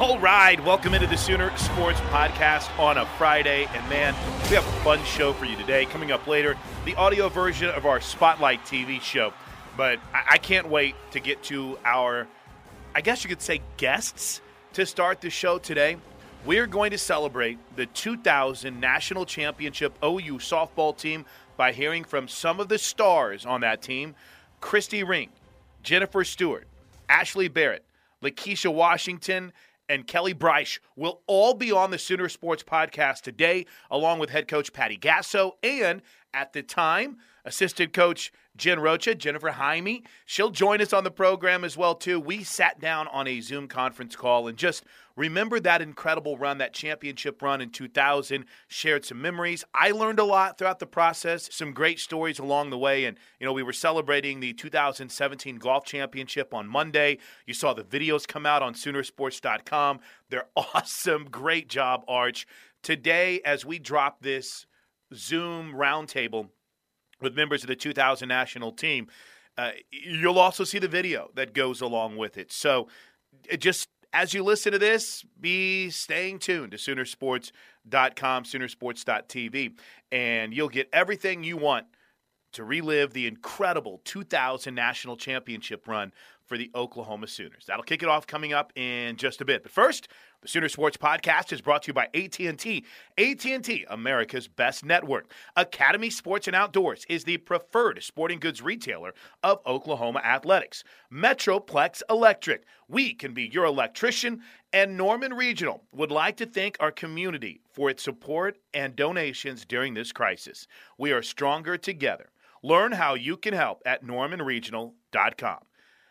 All right, welcome into the Sooner Sports Podcast on a Friday. And man, we have a fun show for you today. Coming up later, the audio version of our Spotlight TV show. But I, can't wait to get to our, I guess you could say, guests to start the show today. We are going to celebrate the 2000 National Championship OU softball team by hearing from some of the stars on that team Christy Ring, Jennifer Stewart, Ashli Barrett, LaKisha Washington, and Kelli Braitsch will all be on the Sooner Sports Podcast today, along with head coach Patty Gasso and, at the time, assistant coach Jen Rocha, Jennifer Jaime. She'll join us on the program as well too. We sat down on a Zoom conference call and just remember that incredible run, that championship run in 2000. Shared some memories. I learned a lot throughout the process. Some great stories along the way. And you know, we were celebrating the 2017 golf championship on Monday. You saw the videos come out on Soonersports.com. They're awesome. Great job, Arch. Today, as we drop this Zoom roundtable with members of the 2000 national team. Uh, you'll also see the video that goes along with it. So it just as you listen to this, be staying tuned to Soonersports.com, Soonersports.tv, and you'll get everything you want to relive the incredible 2000 national championship run for the Oklahoma Sooners. That'll kick it off coming up in just a bit. But first, the Sooner Sports Podcast is brought to you by AT&T. AT&T, America's best network. Academy Sports and Outdoors is the preferred sporting goods retailer of Oklahoma athletics. Metroplex Electric, we can be your electrician. And Norman Regional would like to thank our community for its support and donations during this crisis. We are stronger together. Learn how you can help at normanregional.com.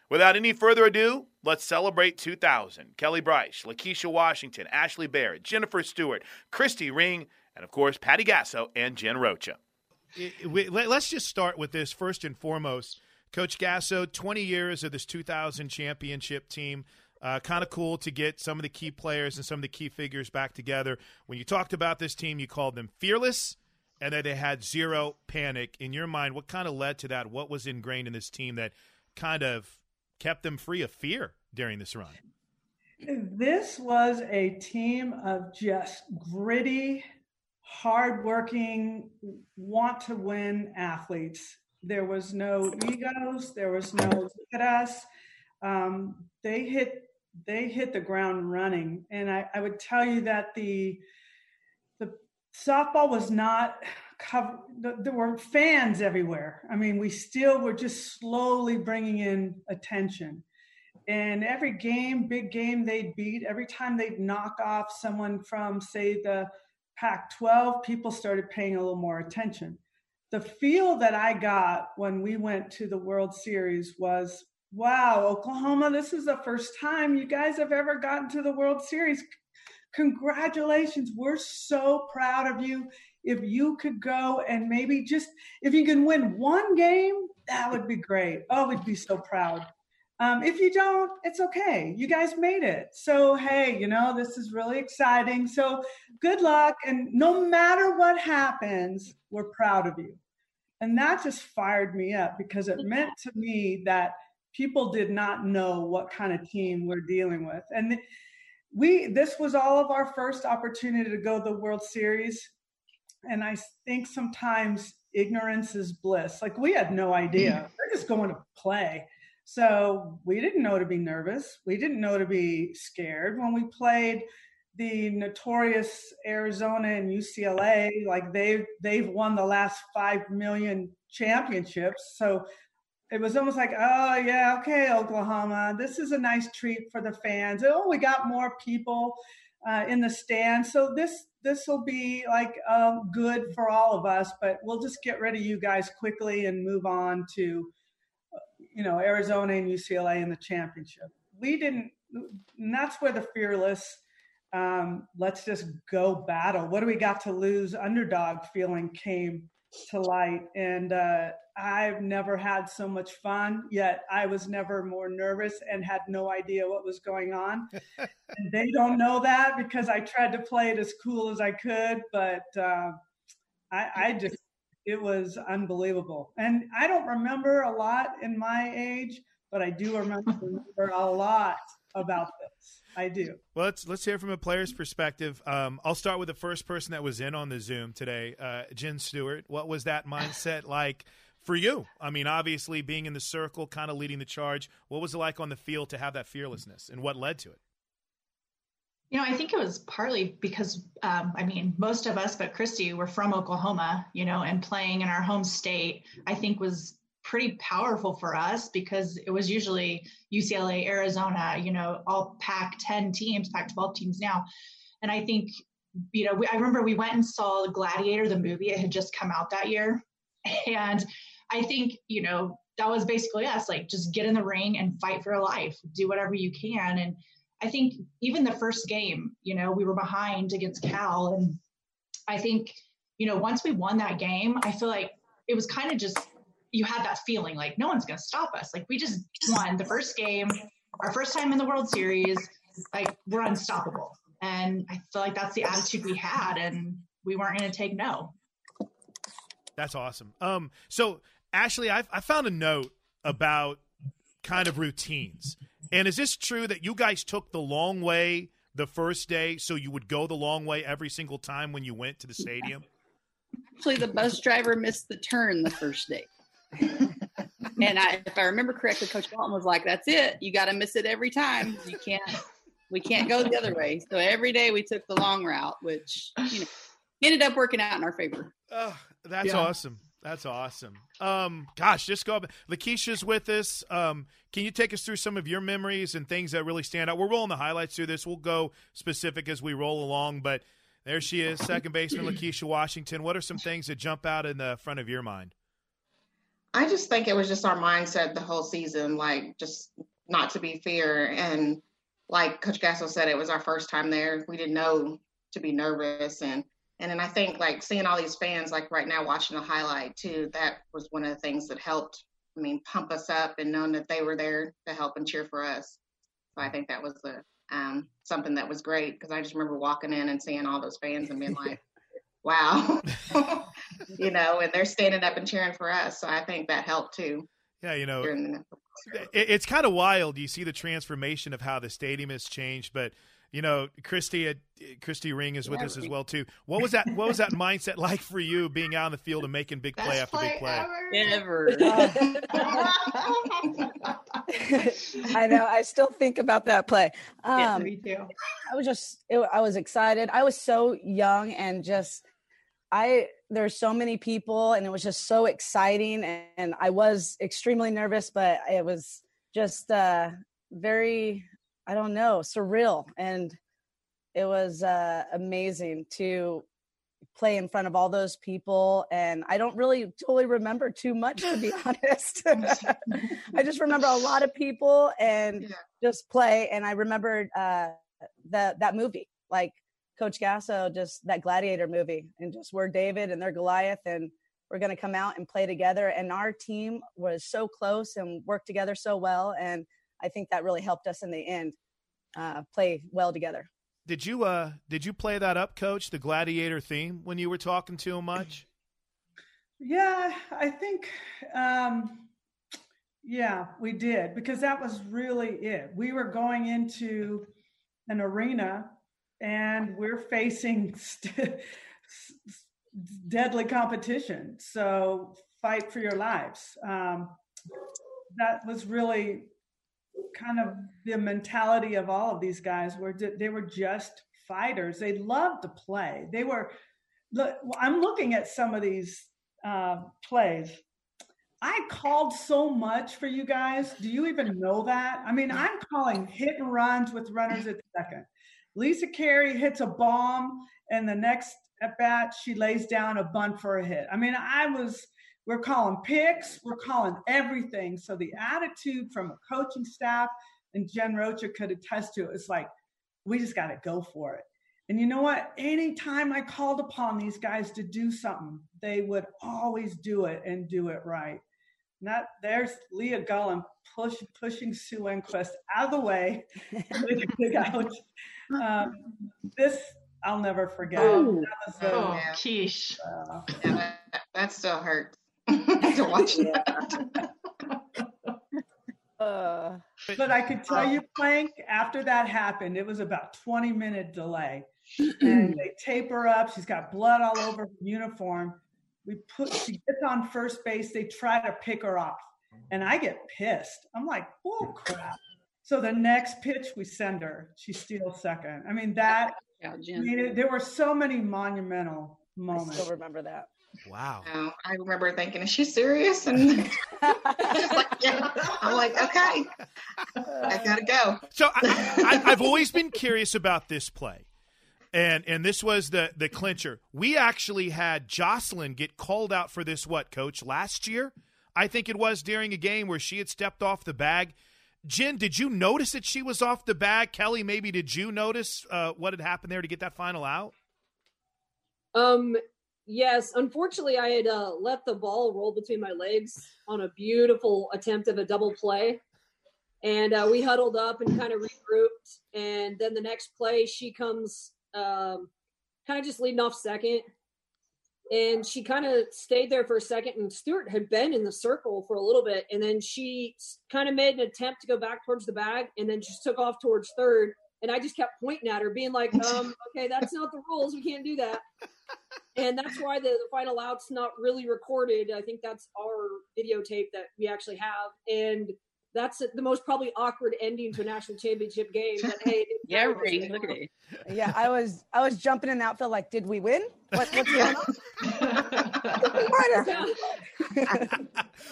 Without any further ado, let's celebrate 2000. Kelli Braitsch, LaKisha Washington, Ashli Barrett, Jennifer Stewart, Christy Ring, and of course, Patty Gasso and Jen Rocha. Let's just start with this first and foremost. Coach Gasso, 20 years of this 2000 championship team. Uh, kind of cool to get some of the key players and some of the key figures back together. When you talked about this team, you called them fearless and that they had zero panic. In your mind, what kind of led to that? What was ingrained in this team that kind of kept them free of fear during this run? This was a team of just gritty, hardworking, want to win athletes. There was no egos. There was no look at us. Um, they hit they hit the ground running, and I, I would tell you that the the softball was not covered. There were fans everywhere. I mean, we still were just slowly bringing in attention. And every game, big game they'd beat, every time they'd knock off someone from, say, the Pac 12, people started paying a little more attention. The feel that I got when we went to the World Series was wow, Oklahoma, this is the first time you guys have ever gotten to the World Series. Congratulations. We're so proud of you. If you could go and maybe just, if you can win one game, that would be great. Oh, we'd be so proud. Um, if you don't, it's okay. You guys made it. So, hey, you know, this is really exciting. So, good luck. And no matter what happens, we're proud of you. And that just fired me up because it meant to me that people did not know what kind of team we're dealing with. And we, this was all of our first opportunity to go to the World Series. And I think sometimes ignorance is bliss. Like we had no idea. Mm-hmm. We're just going to play so we didn't know to be nervous. We didn't know to be scared. When we played the notorious Arizona and UCLA, like they've they've won the last five million championships. So it was almost like, oh yeah, okay, Oklahoma, this is a nice treat for the fans. Oh, we got more people uh, in the stands, so this this will be like um, good for all of us. But we'll just get rid of you guys quickly and move on to you know, Arizona and UCLA in the championship. We didn't, and that's where the fearless, um, let's just go battle. What do we got to lose? Underdog feeling came to light. And uh, I've never had so much fun, yet I was never more nervous and had no idea what was going on. and they don't know that because I tried to play it as cool as I could, but uh, I, I just it was unbelievable. And I don't remember a lot in my age, but I do remember, a lot about. I do. Well, let's let's hear from a player's perspective. Um, I'll start with the first person that was in on the Zoom today, uh, Jen Stewart. What was that mindset like for you? I mean, obviously being in the circle, kind of leading the charge. What was it like on the field to have that fearlessness, and what led to it? You know, I think it was partly because, um, I mean, most of us, but Christy, were from Oklahoma, you know, and playing in our home state, I think was pretty powerful for us because it was usually UCLA, Arizona, you know, all Pac 10 teams, Pac 12 teams now. And I think, you know, we, I remember we went and saw Gladiator, the movie. It had just come out that year. And I think, you know, that was basically us like just get in the ring and fight for your life, do whatever you can. And, I think even the first game, you know, we were behind against Cal. And I think, you know, once we won that game, I feel like it was kind of just, you had that feeling like no one's going to stop us. Like we just won the first game, our first time in the World Series, like we're unstoppable. And I feel like that's the attitude we had. And we weren't going to take no. That's awesome. Um, so Ashli, I, I found a note about kind of routines. And is this true that you guys took the long way the first day so you would go the long way every single time when you went to the stadium? Actually, the bus driver missed the turn the first day. and I, if I remember correctly, Coach Walton was like, "That's it. You got to miss it every time. You can't. We can't go the other way." So every day we took the long route, which you know ended up working out in our favor. Oh, that's yeah. awesome. That's awesome. Um, gosh, just go up. LaKisha's with us. Um, can you take us through some of your memories and things that really stand out? We're rolling the highlights through this. We'll go specific as we roll along, but there she is, second baseman LaKisha Washington. What are some things that jump out in the front of your mind? I just think it was just our mindset the whole season, like just not to be fear. And like Coach Gasso said, it was our first time there. We didn't know to be nervous and and then I think like seeing all these fans like right now watching the highlight too, that was one of the things that helped. I mean, pump us up and knowing that they were there to help and cheer for us. So I think that was the um, something that was great because I just remember walking in and seeing all those fans and being like, "Wow," you know, and they're standing up and cheering for us. So I think that helped too. Yeah, you know, it's kind of wild. You see the transformation of how the stadium has changed, but you know, Christy, uh, Christy Ring is with yeah, us as well too. What was that? What was that mindset like for you, being out in the field and making big play after play big play? Ever. ever. I know. I still think about that play. Um, yeah, me too. I was just, it, I was excited. I was so young and just I there's so many people and it was just so exciting and, and I was extremely nervous, but it was just uh very I don't know, surreal. And it was uh amazing to play in front of all those people. And i don't really totally remember too much to be honest. I just remember a lot of people and yeah. just play. And i remembered uh that that movie like coach gasso just that gladiator movie and just we're david and they're goliath and we're going to come out and play together and our team was so close and worked together so well and i think that really helped us in the end uh, play well together did you uh did you play that up, Coach, the gladiator theme when you were talking to him much? Yeah, I think um yeah, we did because that was really it. We were going into an arena and we're facing st- deadly competition. So fight for your lives. Um, that was really kind of the mentality of all of these guys were they were just fighters. They loved to play. They were. Look, I'm looking at some of these uh, plays. I called so much for you guys. Do you even know that? I mean, I'm calling hit and runs with runners at second. Lisa Carey hits a bomb, and the next at bat, she lays down a bunt for a hit. I mean, I was we're calling picks, we're calling everything. So the attitude from a coaching staff, and Jen Rocha could attest to it, it's like, we just got to go for it. And you know what? Anytime I called upon these guys to do something, they would always do it and do it right. Not there's Leah Gullen push, pushing Sue Enquist out of the way. out. Um, this I'll never forget. Oh, that oh yeah. quiche. Uh, yeah, that, that still hurts. to watch that. Uh, but I could tell you, Plank, after that happened, it was about 20 minute delay. and they tape her up. She's got blood all over her uniform. We put she gets on first base. They try to pick her off. And I get pissed. I'm like, oh crap. So the next pitch we send her, she steals second. I mean, that oh, yeah, I mean, there were so many monumental moments. I still remember that. Wow. Oh, I remember thinking, is she serious? And like, yeah. I'm like, okay, I gotta go. So I, I, I've always been curious about this play. And and this was the the clincher. We actually had Jocelyn get called out for this what, coach, last year? I think it was during a game where she had stepped off the bag. Jen, did you notice that she was off the bag? Kelli, maybe did you notice uh, what had happened there to get that final out? Um, Yes, unfortunately, I had uh, let the ball roll between my legs on a beautiful attempt of a double play. And uh, we huddled up and kind of regrouped. And then the next play, she comes um, kind of just leading off second. And she kind of stayed there for a second. And Stewart had been in the circle for a little bit. And then she kind of made an attempt to go back towards the bag and then just took off towards third. And I just kept pointing at her, being like, um, okay, that's not the rules. We can't do that and that's why the, the final out's not really recorded. I think that's our videotape that we actually have, and that's the most probably awkward ending to a national championship game. But hey, yeah, right. Look at it. Yeah, I was I was jumping in the outfield like, did we win? What, what's going on?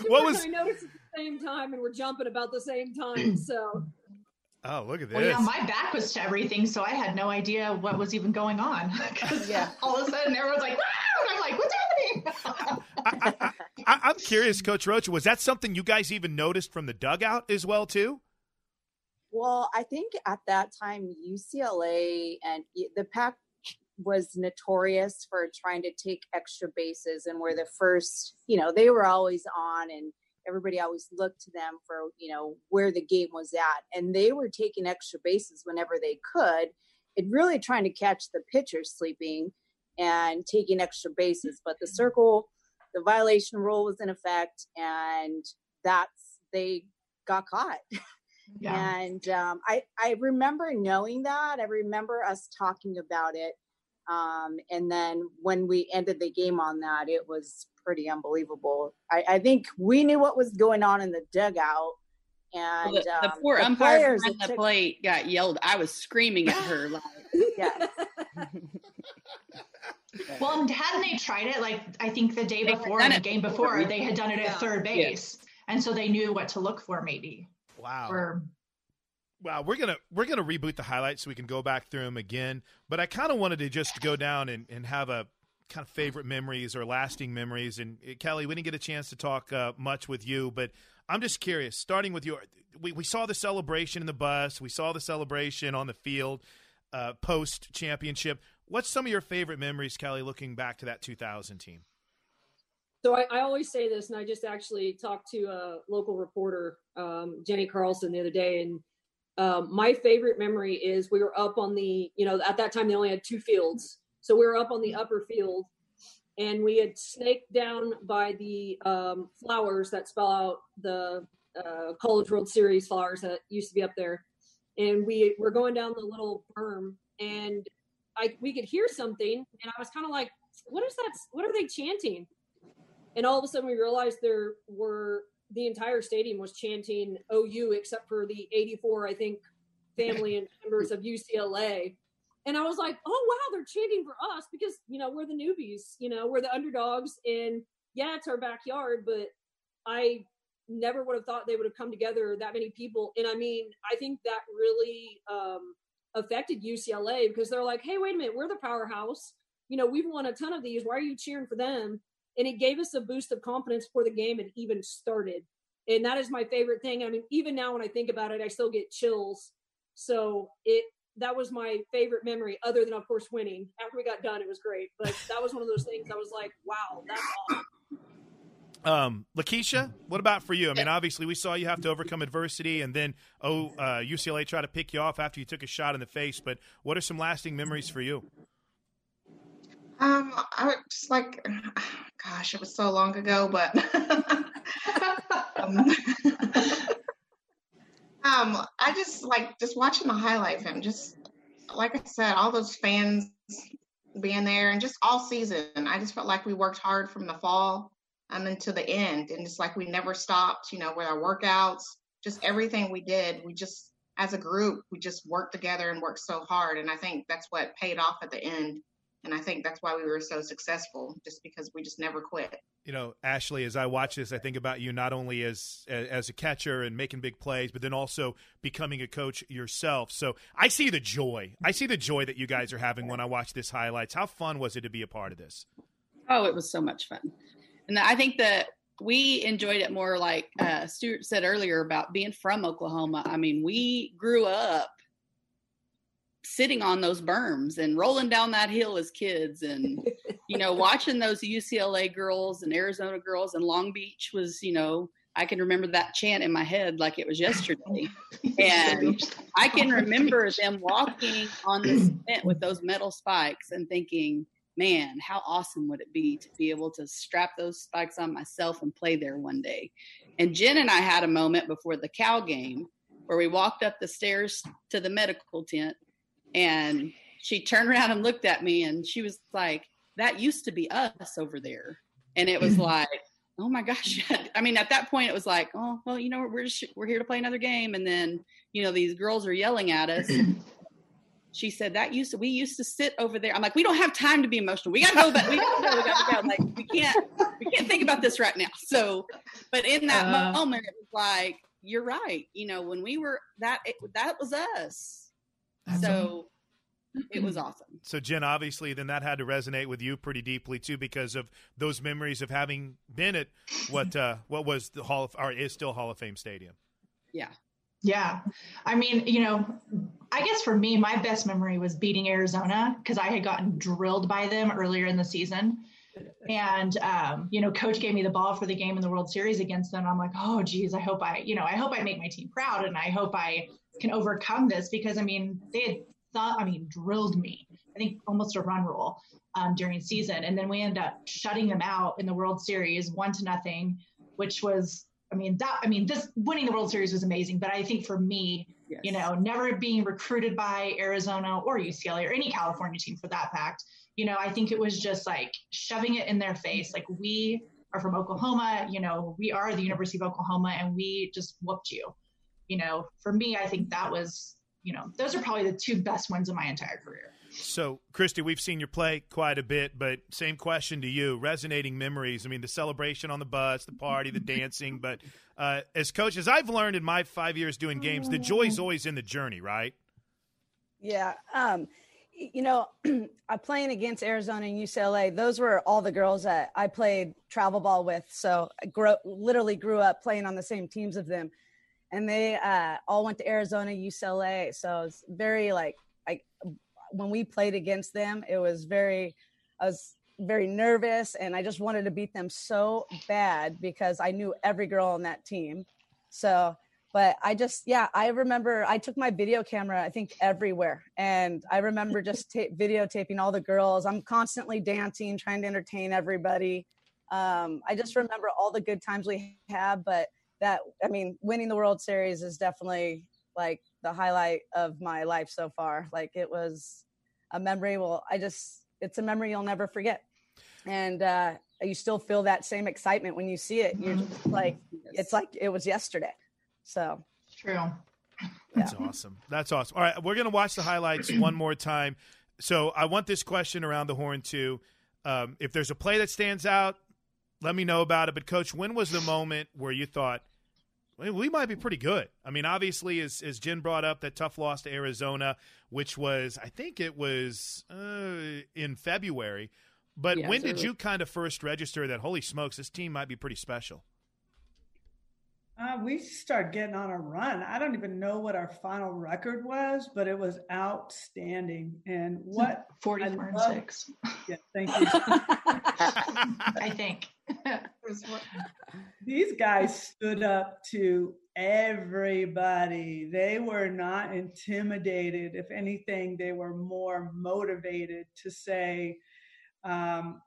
what was? I noticed at the same time, and we're jumping about the same time. So Oh, look at this. Well, yeah, my back was to everything, so I had no idea what was even going on. yeah. all of a sudden, everyone's like, ah! and I'm like, what's happening? I, am curious, Coach Rocha, was that something you guys even noticed from the dugout as well, too? Well, I think at that time, UCLA and the Pac was notorious for trying to take extra bases and were the first, you know, they were always on and – everybody always looked to them for you know where the game was at. And they were taking extra bases whenever they could and really trying to catch the pitchers sleeping and taking extra bases. But the mm-hmm. circle the violation rule was in effect and that's they got caught yeah. and um, I, I remember knowing that i remember us talking about it um, and then when we ended the game on that it was pretty unbelievable. I, I think we knew what was going on in the dugout. And well, the, the, um, poor the umpire behind the plate got yelled. I was screaming at her. Like, yeah. Well, and hadn't they tried it? Like I think the day before, the game before, they had done it at third base, and so they knew what to look for, maybe. Wow. Or Wow, we're gonna we're gonna reboot the highlights so we can go back through them again. But I kind of wanted to just go down and, and have a kind of favorite memories or lasting memories. And uh, Kelli, we didn't get a chance to talk uh, much with you, but I'm just curious. Starting with you, we we saw the celebration in the bus, we saw the celebration on the field uh, post championship. What's some of your favorite memories, Kelli, looking back to that 2000 team? So I, I always say this, and I just actually talked to a local reporter, um, Jenni Carlson, the other day, and um, my favorite memory is we were up on the, you know, at that time they only had two fields. So we were up on the upper field and we had snaked down by the um, flowers that spell out the uh, College World Series flowers that used to be up there. And we were going down the little berm and I, we could hear something and I was kind of like, what is that? What are they chanting? And all of a sudden we realized there were the entire stadium was chanting OU except for the 84, I think, family and members of UCLA. And I was like, oh, wow, they're chanting for us because, you know, we're the newbies, you know, we're the underdogs. And yeah, it's our backyard, but I never would have thought they would have come together that many people. And I mean, I think that really um, affected UCLA because they're like, hey, wait a minute, we're the powerhouse. You know, we've won a ton of these. Why are you cheering for them? and it gave us a boost of confidence before the game had even started. And that is my favorite thing. I mean, even now when I think about it, I still get chills. So it that was my favorite memory, other than of course winning. After we got done, it was great. But that was one of those things I was like, wow, that's awesome. Um, LaKisha, what about for you? I mean, obviously, we saw you have to overcome adversity, and then oh, uh, UCLA tried to pick you off after you took a shot in the face. But what are some lasting memories for you? Um, I just like, gosh, it was so long ago, but um, um, I just like just watching the highlight film. Just like I said, all those fans being there, and just all season. I just felt like we worked hard from the fall um into the end, and it's like we never stopped. You know, with our workouts, just everything we did, we just as a group, we just worked together and worked so hard, and I think that's what paid off at the end and I think that's why we were so successful, just because we just never quit. You know, Ashli, as I watch this, I think about you not only as as a catcher and making big plays, but then also becoming a coach yourself. So I see the joy. I see the joy that you guys are having when I watch this highlights. How fun was it to be a part of this? Oh, it was so much fun, and I think that we enjoyed it more like uh, Stewart said earlier about being from Oklahoma. I mean, we grew up sitting on those berms and rolling down that hill as kids and you know watching those UCLA girls and Arizona girls and Long Beach was you know I can remember that chant in my head like it was yesterday and I can remember them walking on the cement with those metal spikes and thinking man how awesome would it be to be able to strap those spikes on myself and play there one day and Jen and I had a moment before the Cal game where we walked up the stairs to the medical tent and she turned around and looked at me and she was like, that used to be us over there. And it was like, oh my gosh. I mean, at that point it was like, oh, well, you know, we're just, we're here to play another game. And then, you know, these girls are yelling at us. she said that used to, we used to sit over there. I'm like, we don't have time to be emotional. We gotta go back. We gotta go, we gotta go. Like, we can't, we can't think about this right now. So, but in that uh, moment, it was like, you're right. You know, when we were that, it, that was us so it was awesome. So Jen, obviously, then that had to resonate with you pretty deeply too, because of those memories of having been at what uh, what was the Hall of or is still Hall of Fame Stadium. Yeah. Yeah. I mean, you know, I guess for me, my best memory was beating Arizona because I had gotten drilled by them earlier in the season. And um, you know, coach gave me the ball for the game in the World Series against them. I'm like, oh geez, I hope I, you know, I hope I make my team proud and I hope I can overcome this because I mean they had thought I mean drilled me I think almost a run rule um, during season and then we ended up shutting them out in the World Series one to nothing which was I mean that I mean this winning the World Series was amazing but I think for me yes. you know never being recruited by Arizona or UCLA or any California team for that fact you know I think it was just like shoving it in their face like we are from Oklahoma you know we are the University of Oklahoma and we just whooped you you know, for me, I think that was, you know, those are probably the two best ones of my entire career. So, Christy, we've seen your play quite a bit, but same question to you. Resonating memories. I mean, the celebration on the bus, the party, the dancing. But uh, as coach, as I've learned in my five years doing games, the joy's always in the journey, right? Yeah. Um, you know, I'm playing against Arizona and UCLA. Those were all the girls that I played travel ball with. So I grew, literally grew up playing on the same teams of them. And they uh, all went to Arizona, UCLA. So it's very like, I, when we played against them, it was very, I was very nervous and I just wanted to beat them so bad because I knew every girl on that team. So but I just, yeah, I remember I took my video camera, I think everywhere. And I remember just ta- videotaping all the girls. I'm constantly dancing, trying to entertain everybody. Um, I just remember all the good times we had, but that, I mean, winning the World Series is definitely like the highlight of my life so far. Like it was a memory. Well, I just, it's a memory you'll never forget. And uh, you still feel that same excitement when you see it. You're just like, it's like it was yesterday. So true. That's yeah. awesome. That's awesome. All right, we're gonna watch the highlights one more time. So I want this question around the horn too. Um, if there's a play that stands out, let me know about it. But coach, when was the moment where you thought well, we might be pretty good? I mean, obviously, as as Jen brought up that tough loss to Arizona, which was I think it was uh, in February. But yeah, when did you kind of first register that holy smokes, this team might be pretty special? Uh, we started getting on a run. I don't even know what our final record was, but it was outstanding. And what forty-four and six. Yeah, thank you. I think these guys stood up to everybody. They were not intimidated. If anything, they were more motivated to say, um,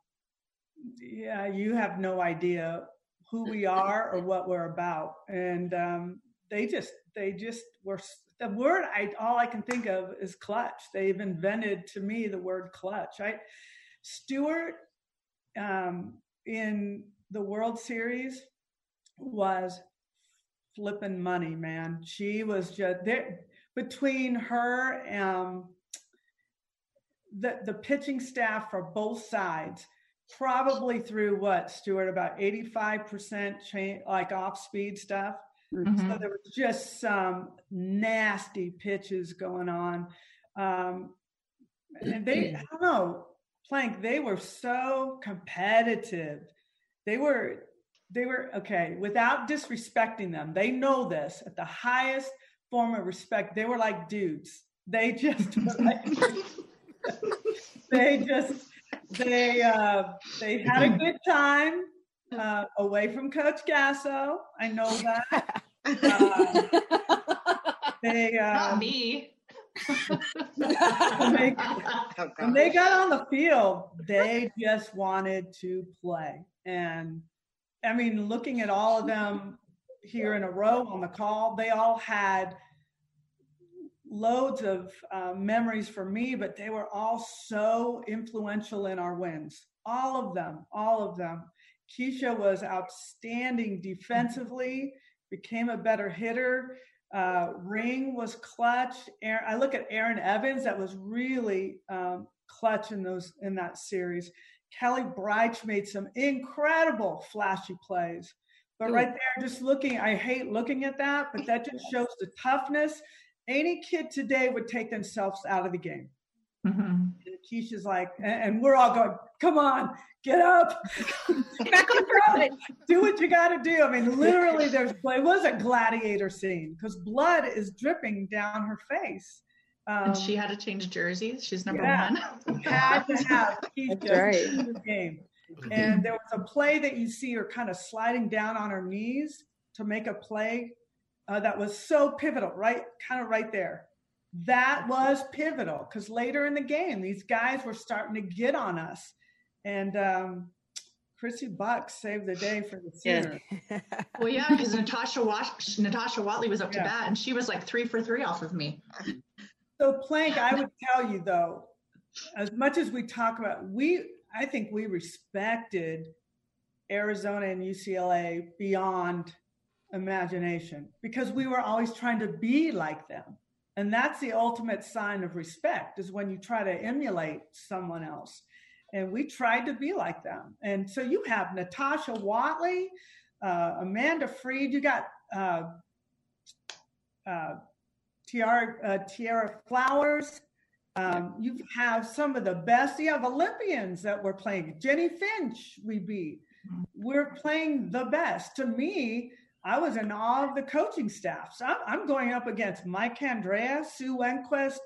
"Yeah, you have no idea who we are or what we're about. And um, they just they just were the word I all I can think of is clutch. They've invented to me the word clutch. I Stewart um, in the World Series was flipping money, man. She was just there between her um the the pitching staff for both sides probably through what Stewart about 85% chain like off speed stuff. Mm-hmm. So there was just some nasty pitches going on. Um, and they, I don't know, Plank, they were so competitive. They were, they were, okay, without disrespecting them, they know this at the highest form of respect. They were like dudes. They just, like, they just, they uh, they had a good time uh, away from Coach Gasso. I know that. Uh, they uh, not me. when, they, when they got on the field, they just wanted to play. And I mean, looking at all of them here in a row on the call, they all had loads of uh, memories for me, but they were all so influential in our wins. All of them, all of them. Keisha was outstanding defensively, became a better hitter. Uh, Ring was clutch. Aaron, I look at Erin Evans, that was really um, clutch in those in that series. Kelli Braitsch made some incredible flashy plays. But right there, just looking, I hate looking at that, but that just shows the toughness any kid today would take themselves out of the game. Mm-hmm. And Keisha's like, and we're all going, come on, get up, back on the do what you got to do. I mean, literally, there's it was a gladiator scene because blood is dripping down her face. Um, and she had to change jerseys. She's number yeah, one. had to have Keisha right. in the game. And there was a play that you see her kind of sliding down on her knees to make a play uh, that was so pivotal, right? Kind of right there. That was pivotal because later in the game, these guys were starting to get on us. And um, Chrissy Buck saved the day for the Sooners. Yeah. well, yeah, because Natasha Wat- Natasha Watley was up to bat, and she was like three for three off of me. So Plank, I would tell you though, as much as we talk about, we I think we respected Arizona and UCLA beyond imagination because we were always trying to be like them. And that's the ultimate sign of respect is when you try to emulate someone else. And we tried to be like them. And so you have Natasha Watley, uh, Amanda Freed, you got uh, uh, Tiara, uh, Tairia Flowers. Um, you have some of the best. You have Olympians that we're playing. Jennie Finch, we beat. We're playing the best. To me, I was in awe of the coaching staff. So I'm, I'm going up against Mike Candrea, Sue Enquist,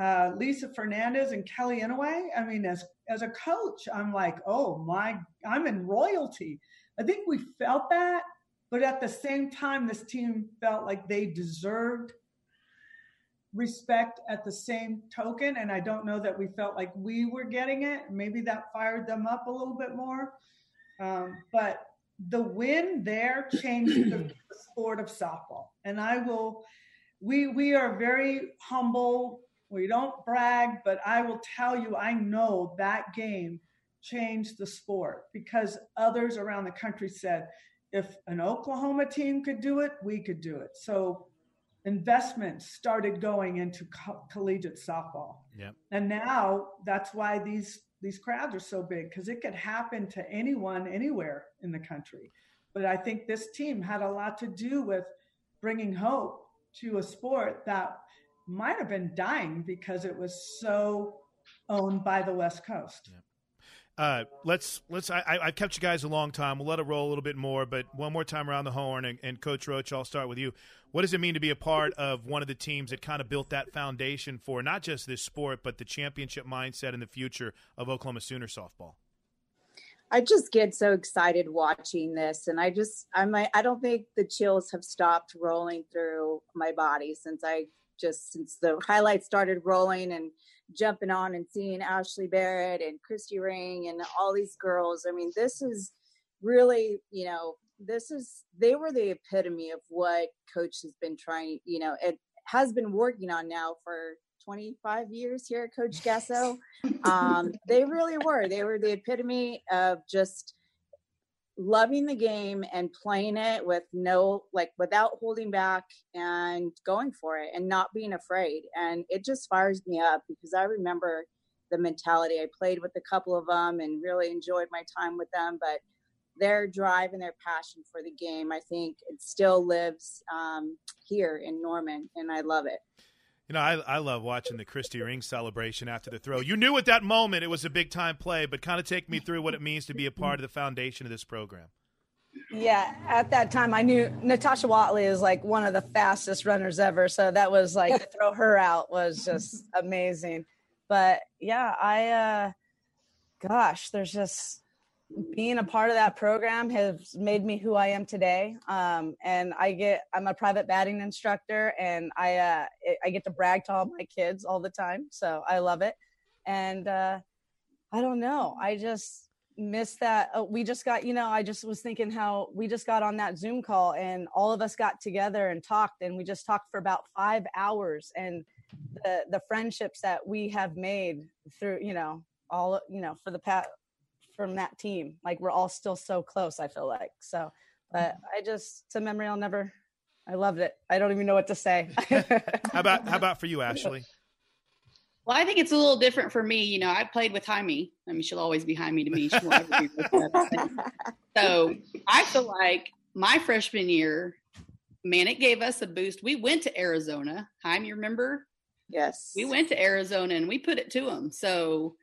uh, Lisa Fernandez, and Kelly Inouye. I mean, as as a coach, I'm like, oh my, I'm in royalty. I think we felt that, but at the same time, this team felt like they deserved respect at the same token. And I don't know that we felt like we were getting it. Maybe that fired them up a little bit more. Um, but the win there changed the, the sport of softball. And I will, we we are very humble. We don't brag, but I will tell you, I know that game changed the sport because others around the country said, if an Oklahoma team could do it, we could do it. So investments started going into co- collegiate softball. Yeah. And now that's why these these crowds are so big because it could happen to anyone anywhere in the country. But I think this team had a lot to do with bringing hope to a sport that might have been dying because it was so owned by the West Coast. Yeah. Uh, let's let's. I, I've kept you guys a long time. We'll let it roll a little bit more, but one more time around the horn. And, and, Coach Rocha, I'll start with you. What does it mean to be a part of one of the teams that kind of built that foundation for not just this sport, but the championship mindset and the future of Oklahoma Sooner softball? I just get so excited watching this, and I just I'm I don't think the chills have stopped rolling through my body since I just since the highlights started rolling and jumping on and seeing Ashli Barrett and Christy Ring and all these girls. I mean, this is really, you know, this is they were the epitome of what coach has been trying, you know, it has been working on now for 25 years here at Coach Gasso. Um, they really were. They were the epitome of just loving the game and playing it with no like without holding back and going for it and not being afraid and it just fires me up because i remember the mentality. I played with a couple of them and really enjoyed my time with them but their drive and their passion for the game i think it still lives um, here in norman and i love it you know, I, I love watching the Christy Ring celebration after the throw. You knew at that moment it was a big time play, but kind of take me through what it means to be a part of the foundation of this program. Yeah, at that time I knew Natasha Watley is like one of the fastest runners ever. So that was like to throw her out was just amazing. But yeah, I uh gosh, there's just being a part of that program has made me who I am today. Um, and I get, I'm a private batting instructor and I, uh, I get to brag to all my kids all the time. So I love it. And, uh, I don't know. I just miss that. Uh, we just got, you know, I just was thinking how we just got on that Zoom call and all of us got together and talked and we just talked for about five hours and the, the friendships that we have made through, you know, all, you know, for the past, from that team. Like we're all still so close, I feel like. So, but mm-hmm. I just, it's a memory I'll never, I loved it. I don't even know what to say. how about, how about for you, Ashli? Well, I think it's a little different for me. You know, I played with Jaime. I mean, she'll always be Jaime to me. She won't ever be so I feel like my freshman year, man, it gave us a boost. We went to Arizona. Jaime, you remember? Yes. We went to Arizona and we put it to them. So,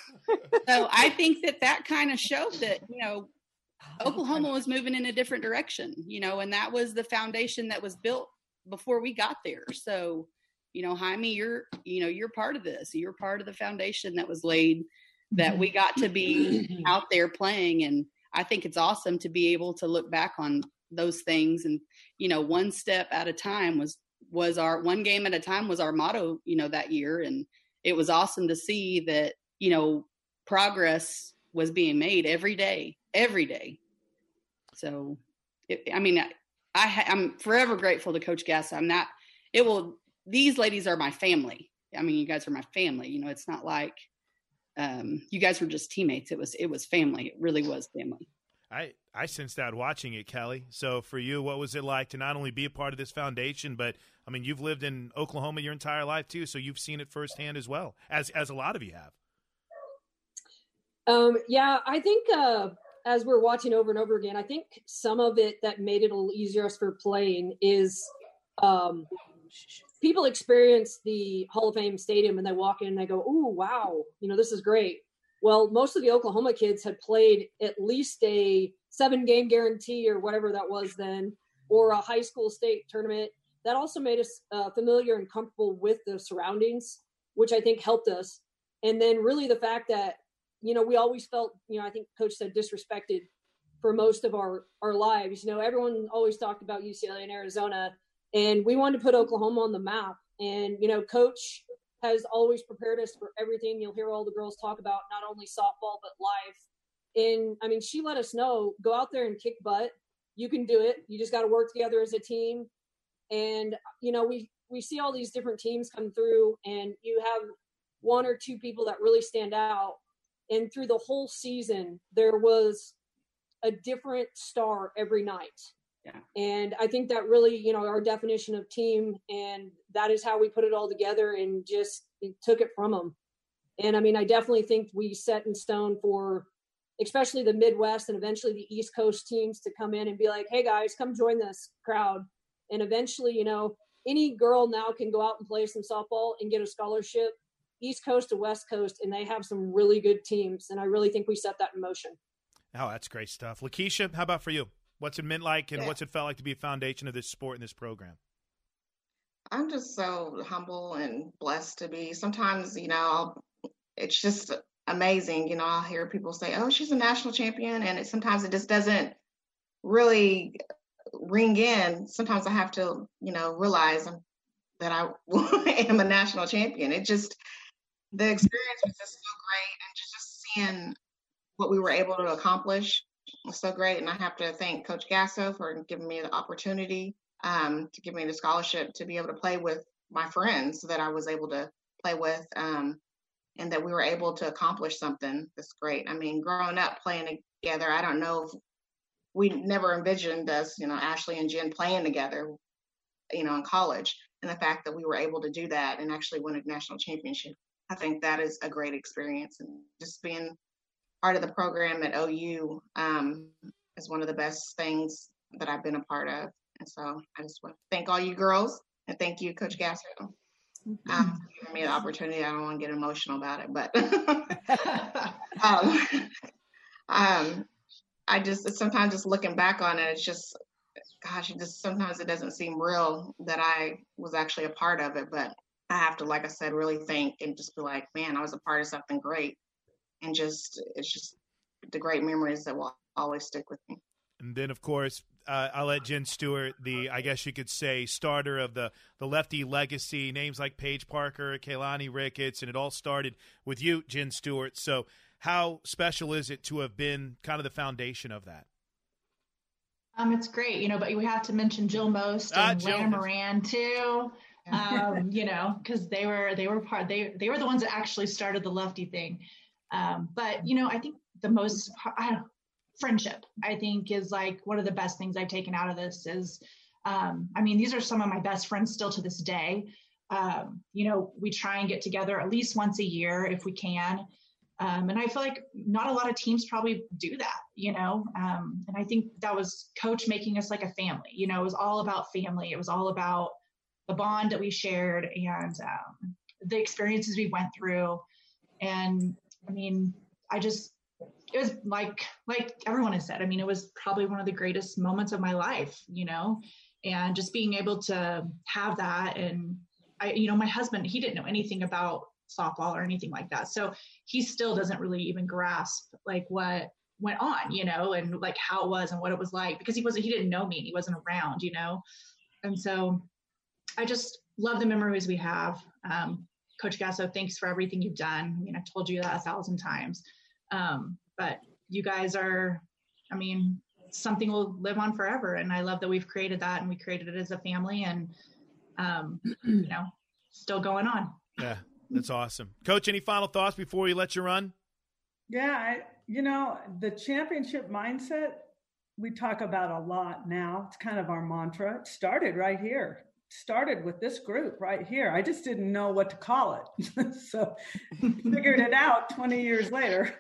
so I think that that kind of showed that, you know, oh, Oklahoma was moving in a different direction, you know, and that was the foundation that was built before we got there. So, you know, Jaime, you're, you know, you're part of this. You're part of the foundation that was laid that we got to be mm-hmm. out there playing. And I think it's awesome to be able to look back on those things and, you know, one step at a time was was our one game at a time was our motto, you know, that year. And it was awesome to see that, you know, progress was being made every day, every day. So, it, I mean, I, I, I'm forever grateful to Coach Gass. I'm not, it will, these ladies are my family. I mean, you guys are my family. You know, it's not like um, you guys were just teammates. It was, it was family. It really was family. I I sensed that watching it, Kelli. So for you, what was it like to not only be a part of this foundation, but I mean, you've lived in Oklahoma your entire life too, so you've seen it firsthand as well, as as a lot of you have. Um, yeah, I think uh, as we're watching over and over again, I think some of it that made it a little easier for playing is um, people experience the Hall of Fame stadium and they walk in and they go, "Oh, wow, you know, this is great." Well, most of the Oklahoma kids had played at least a seven game guarantee or whatever that was then, or a high school state tournament. That also made us uh, familiar and comfortable with the surroundings, which I think helped us. And then, really, the fact that you know we always felt, you know, I think Coach said disrespected for most of our our lives. You know, everyone always talked about UCLA and Arizona, and we wanted to put Oklahoma on the map. And you know, Coach has always prepared us for everything. You'll hear all the girls talk about not only softball but life. And I mean, she let us know go out there and kick butt. You can do it. You just got to work together as a team. And you know, we we see all these different teams come through, and you have one or two people that really stand out. And through the whole season, there was a different star every night. Yeah. And I think that really, you know, our definition of team, and that is how we put it all together and just took it from them. And I mean, I definitely think we set in stone for, especially the Midwest and eventually the East Coast teams to come in and be like, hey guys, come join this crowd. And eventually, you know, any girl now can go out and play some softball and get a scholarship, East Coast to West Coast, and they have some really good teams. And I really think we set that in motion. Oh, that's great stuff. LaKisha, how about for you? What's it meant like, and yeah. what's it felt like to be a foundation of this sport and this program? I'm just so humble and blessed to be. Sometimes, you know, it's just amazing. You know, I'll hear people say, "Oh, she's a national champion," and it, sometimes it just doesn't really ring in. Sometimes I have to, you know, realize that I am a national champion. It just the experience was just so great, and just, seeing what we were able to accomplish was so great. And I have to thank Coach Gasso for giving me the opportunity um, to give me the scholarship to be able to play with my friends that I was able to play with. Um, and that we were able to accomplish something that's great. I mean, growing up playing together, I don't know if we never envisioned us, you know, Ashli and Jenn playing together, you know, in college. And the fact that we were able to do that and actually win a national championship, I think that is a great experience. And just being part of the program at OU um, is one of the best things that I've been a part of. And so I just want to thank all you girls and thank you, Coach Gasso. mm-hmm. um, giving me the opportunity. I don't want to get emotional about it, but um, um, I just sometimes just looking back on it, it's just, gosh, it just sometimes it doesn't seem real that I was actually a part of it. But I have to, like I said, really think and just be like, man, I was a part of something great and just it's just the great memories that will always stick with me. And then, of course, uh, I'll let Jenn Stewart, the I guess you could say starter of the the lefty legacy, names like Paige Parker, Keilani Ricketts, and it all started with you, Jenn Stewart. So, how special is it to have been kind of the foundation of that? Um, it's great, you know, but we have to mention Jill Most ah, and ah, Lana Moran too. Um, you know, because they were they were part they they were the ones that actually started the lefty thing. Um, but you know, I think the most I friendship I think is like one of the best things I've taken out of this is um, I mean these are some of my best friends still to this day. Um, you know, we try and get together at least once a year if we can. Um, and I feel like not a lot of teams probably do that, you know. Um, and I think that was coach making us like a family. You know, it was all about family. It was all about the bond that we shared and um, the experiences we went through. And I mean, I just it was like like everyone has said. I mean, it was probably one of the greatest moments of my life, you know, and just being able to have that and I, you know, my husband, he didn't know anything about softball or anything like that. So he still doesn't really even grasp like what went on, you know, and like how it was and what it was like because he wasn't, he didn't know me. He wasn't around, you know? And so I just love the memories we have. Um, Coach Gasso, thanks for everything you've done. I mean, I've told you that a thousand times. Um, but you guys are, I mean, something will live on forever. And I love that we've created that and we created it as a family and, um, you know, still going on. Yeah, that's awesome. Coach, any final thoughts before we let you run? Yeah, I, you know, the championship mindset we talk about a lot now. It's kind of our mantra. It started right here. Started with this group right here. I just didn't know what to call it. so figured it out 20 years later.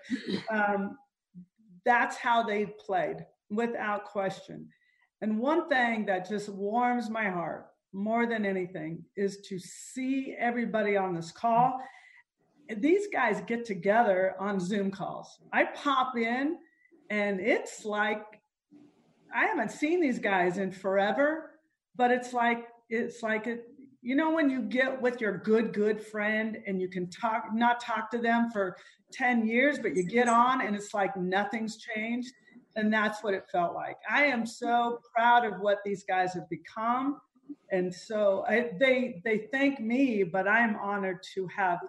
Um, that's how they played without question. And one thing that just warms my heart more than anything is to see everybody on this call. These guys get together on Zoom calls. I pop in and it's like I haven't seen these guys in forever, but it's like it's like it you know when you get with your good good friend and you can talk not talk to them for 10 years but you get on and it's like nothing's changed and that's what it felt like i am so proud of what these guys have become and so I, they they thank me but i'm honored to have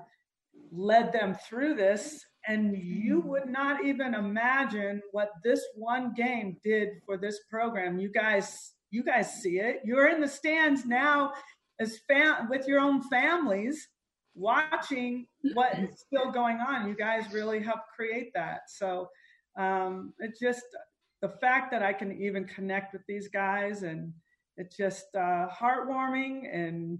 led them through this. And you would not even imagine what this one game did for this program. You guys you guys see it. You're in the stands now as fam- with your own families watching what is still going on. You guys really helped create that. So um, it's just the fact that i can even connect with these guys and it's just uh, heartwarming and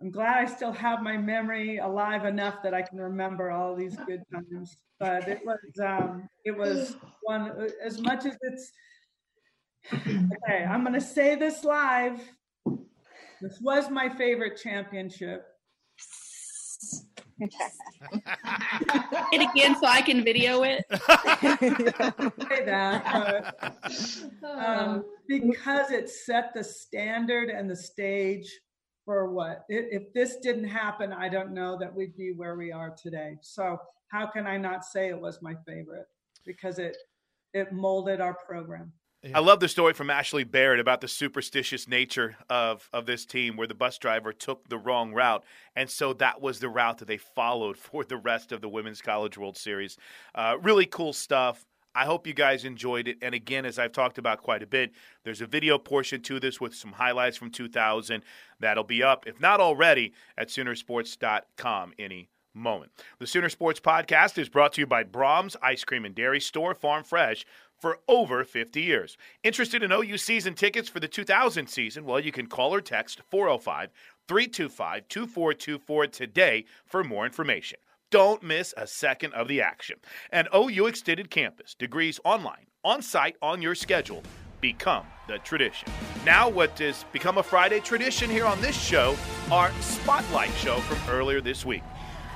I'm glad I still have my memory alive enough that I can remember all these good times. But it was um, it was one as much as it's okay. I'm to say this live. This was my favorite championship. It again so I can video it. say that, but, um, because it set the standard and the stage for what if this didn't happen i don't know that we'd be where we are today. So how can i not say it was my favorite? Because it it molded our program I love the story from Ashli Barrett about the superstitious nature of, of this team where the bus driver took the wrong route. And so that was the route that they followed for the rest of the Women's College World Series. Uh, really cool stuff. I hope you guys enjoyed it. And again, as I've talked about quite a bit, there's a video portion to this with some highlights from 2000 that'll be up, if not already, at Soonersports.com any moment. The Sooner Sports Podcast is brought to you by Braum's Ice Cream and Dairy Store, Farm Fresh. For over 50 years. Interested in OU season tickets for the 2000 season? Well, you can call or text 405 325 2424 today for more information. Don't miss a second of the action. And OU Extended Campus, degrees online, on site, on your schedule. Become the tradition. Now, what has become a Friday tradition here on this show, our Spotlight show from earlier this week.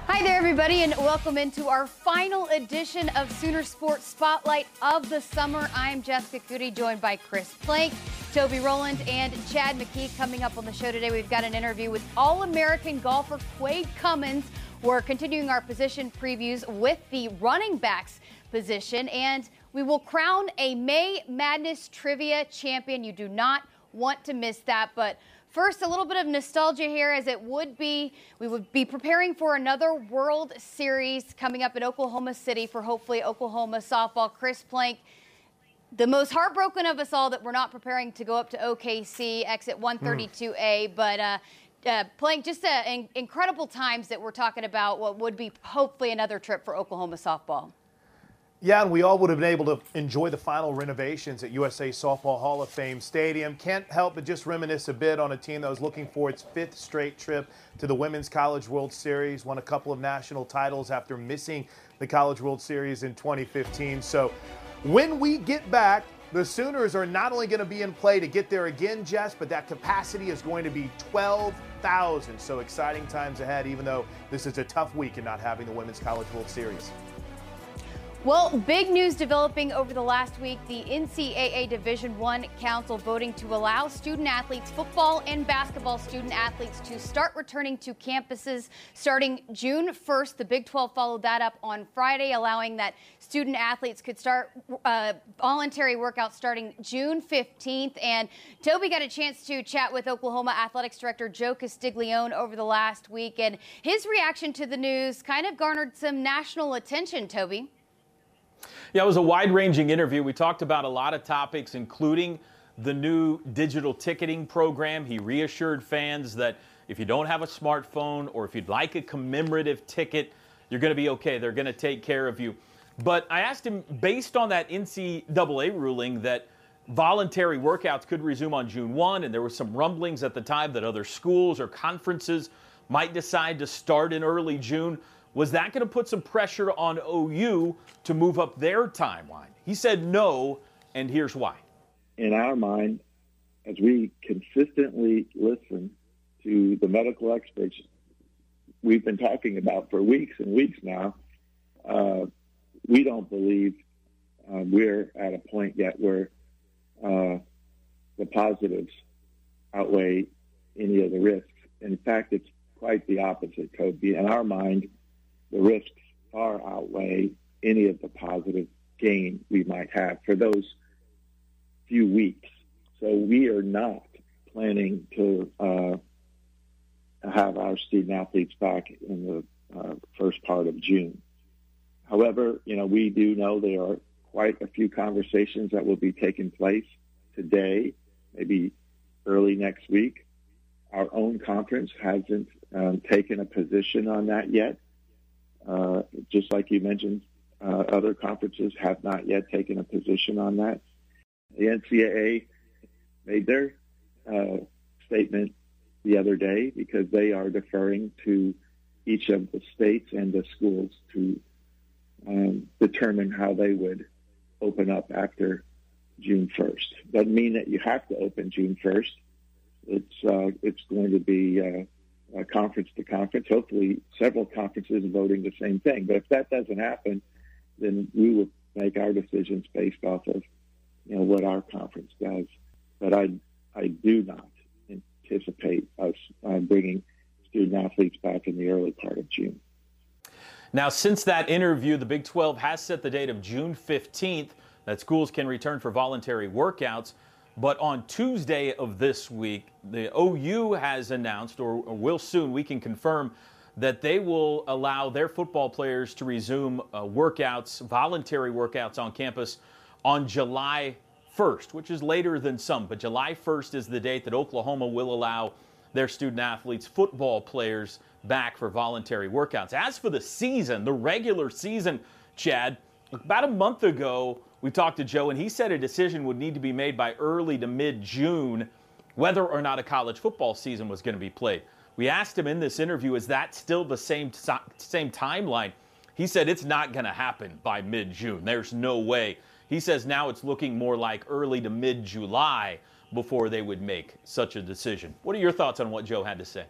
Hi there, everybody, and welcome into our final edition of Sooner Sports Spotlight of the summer. I'm Jessica Coody, joined by Chris Plank, Toby Rowland, and Chad McKee. Coming up on the show today, we've got an interview with All American golfer Quade Cummins we're continuing our position previews with the running backs position, and we will crown a May Madness trivia champion. You do not want to miss that, but First, a little bit of nostalgia here, as it would be, we would be preparing for another World Series coming up in Oklahoma City for hopefully Oklahoma softball. Chris Plank, the most heartbroken of us all that we're not preparing to go up to OKC, exit 132A, mm. but uh, uh, playing just uh, in, incredible times that we're talking about what would be hopefully another trip for Oklahoma softball. Yeah, and we all would have been able to enjoy the final renovations at USA Softball Hall of Fame Stadium. Can't help but just reminisce a bit on a team that was looking for its fifth straight trip to the Women's College World Series, won a couple of national titles after missing the College World Series in 2015. So when we get back, the Sooners are not only going to be in play to get there again, Jess, but that capacity is going to be 12,000. So exciting times ahead, even though this is a tough week in not having the Women's College World Series. Well, big news developing over the last week. The NCAA Division One Council voting to allow student athletes, football and basketball student athletes, to start returning to campuses starting June 1st. The Big 12 followed that up on Friday, allowing that student athletes could start uh, voluntary workouts starting June 15th. And Toby got a chance to chat with Oklahoma Athletics Director Joe Castiglione over the last week, and his reaction to the news kind of garnered some national attention. Toby. Yeah, it was a wide ranging interview. We talked about a lot of topics, including the new digital ticketing program. He reassured fans that if you don't have a smartphone or if you'd like a commemorative ticket, you're going to be okay. They're going to take care of you. But I asked him, based on that NCAA ruling that voluntary workouts could resume on June 1, and there were some rumblings at the time that other schools or conferences might decide to start in early June. Was that going to put some pressure on OU to move up their timeline? He said no, and here's why. In our mind, as we consistently listen to the medical experts we've been talking about for weeks and weeks now, uh, we don't believe uh, we're at a point yet where uh, the positives outweigh any of the risks. In fact, it's quite the opposite, Toby. In our mind, the risks far outweigh any of the positive gain we might have for those few weeks. So we are not planning to uh, have our student athletes back in the uh, first part of June. However, you know, we do know there are quite a few conversations that will be taking place today, maybe early next week. Our own conference hasn't um, taken a position on that yet. Uh, just like you mentioned, uh, other conferences have not yet taken a position on that. The NCAA made their uh, statement the other day because they are deferring to each of the states and the schools to um, determine how they would open up after June 1st. Doesn't mean that you have to open June 1st. It's uh, it's going to be uh, conference to conference. Hopefully, several conferences voting the same thing. But if that doesn't happen, then we will make our decisions based off of you know what our conference does. But I I do not anticipate us uh, bringing student athletes back in the early part of June. Now, since that interview, the Big 12 has set the date of June 15th that schools can return for voluntary workouts. But on Tuesday of this week, the OU has announced, or, will soon, we can confirm, that they will allow their football players to resume uh, workouts, voluntary workouts on campus on July 1st, which is later than some. But July 1st is the date that Oklahoma will allow their student athletes, football players, back for voluntary workouts. As for the season, the regular season, Chad, about a month ago, we talked to Joe, and he said a decision would need to be made by early to mid June whether or not a college football season was going to be played. We asked him in this interview, is that still the same, same timeline? He said it's not going to happen by mid June. There's no way. He says now it's looking more like early to mid July before they would make such a decision. What are your thoughts on what Joe had to say?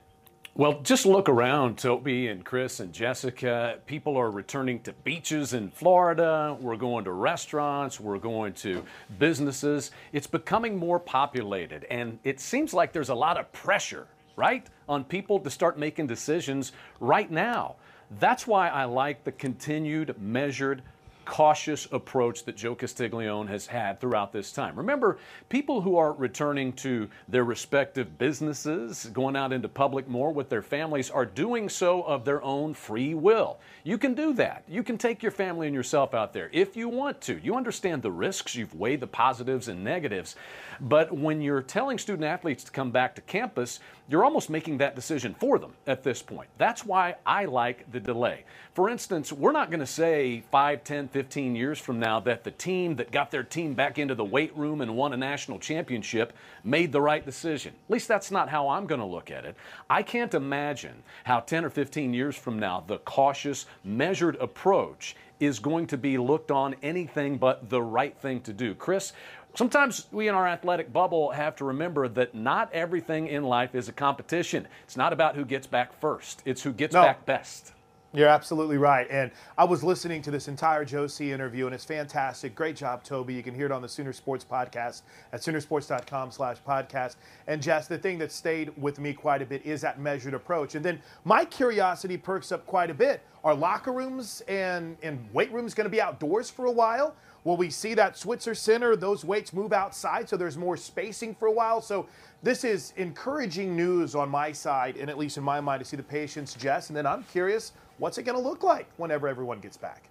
Well, just look around, Toby and Chris and Jessica. People are returning to beaches in Florida. We're going to restaurants. We're going to businesses. It's becoming more populated, and it seems like there's a lot of pressure, right, on people to start making decisions right now. That's why I like the continued measured cautious approach that Joe Castiglione has had throughout this time. Remember, people who are returning to their respective businesses, going out into public more with their families, are doing so of their own free will. You can do that. You can take your family and yourself out there if you want to. You understand the risks, you've weighed the positives and negatives. But when you're telling student athletes to come back to campus, you're almost making that decision for them at this point. That's why I like the delay. For instance, we're not going to say 5, 10, 15 years from now that the team that got their team back into the weight room and won a national championship made the right decision. At least that's not how I'm going to look at it. I can't imagine how 10 or 15 years from now the cautious, measured approach is going to be looked on anything but the right thing to do. Chris, Sometimes we in our athletic bubble have to remember that not everything in life is a competition. It's not about who gets back first, it's who gets no. back best. You're absolutely right. And I was listening to this entire Josie interview, and it's fantastic. Great job, Toby. You can hear it on the Sooner Sports podcast at Soonersports.com slash podcast. And Jess, the thing that stayed with me quite a bit is that measured approach. And then my curiosity perks up quite a bit. Are locker rooms and, and weight rooms going to be outdoors for a while? Will we see that Switzer Center, those weights move outside so there's more spacing for a while? So this is encouraging news on my side, and at least in my mind, to see the patience, Jess. And then I'm curious, what's it going to look like whenever everyone gets back?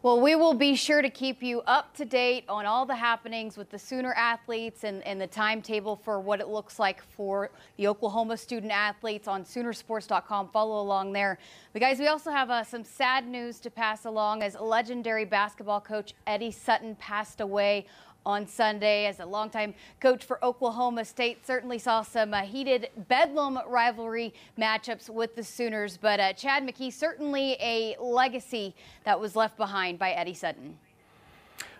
Well, we will be sure to keep you up to date on all the happenings with the Sooner athletes and, and the timetable for what it looks like for the Oklahoma student athletes on Soonersports.com. Follow along there. But, guys, we also have uh, some sad news to pass along as legendary basketball coach Eddie Sutton passed away on Sunday as a longtime coach for Oklahoma State. Certainly saw some uh, heated Bedlam rivalry matchups with the Sooners, but uh, Chad McKee certainly a legacy that was left behind by Eddie Sutton.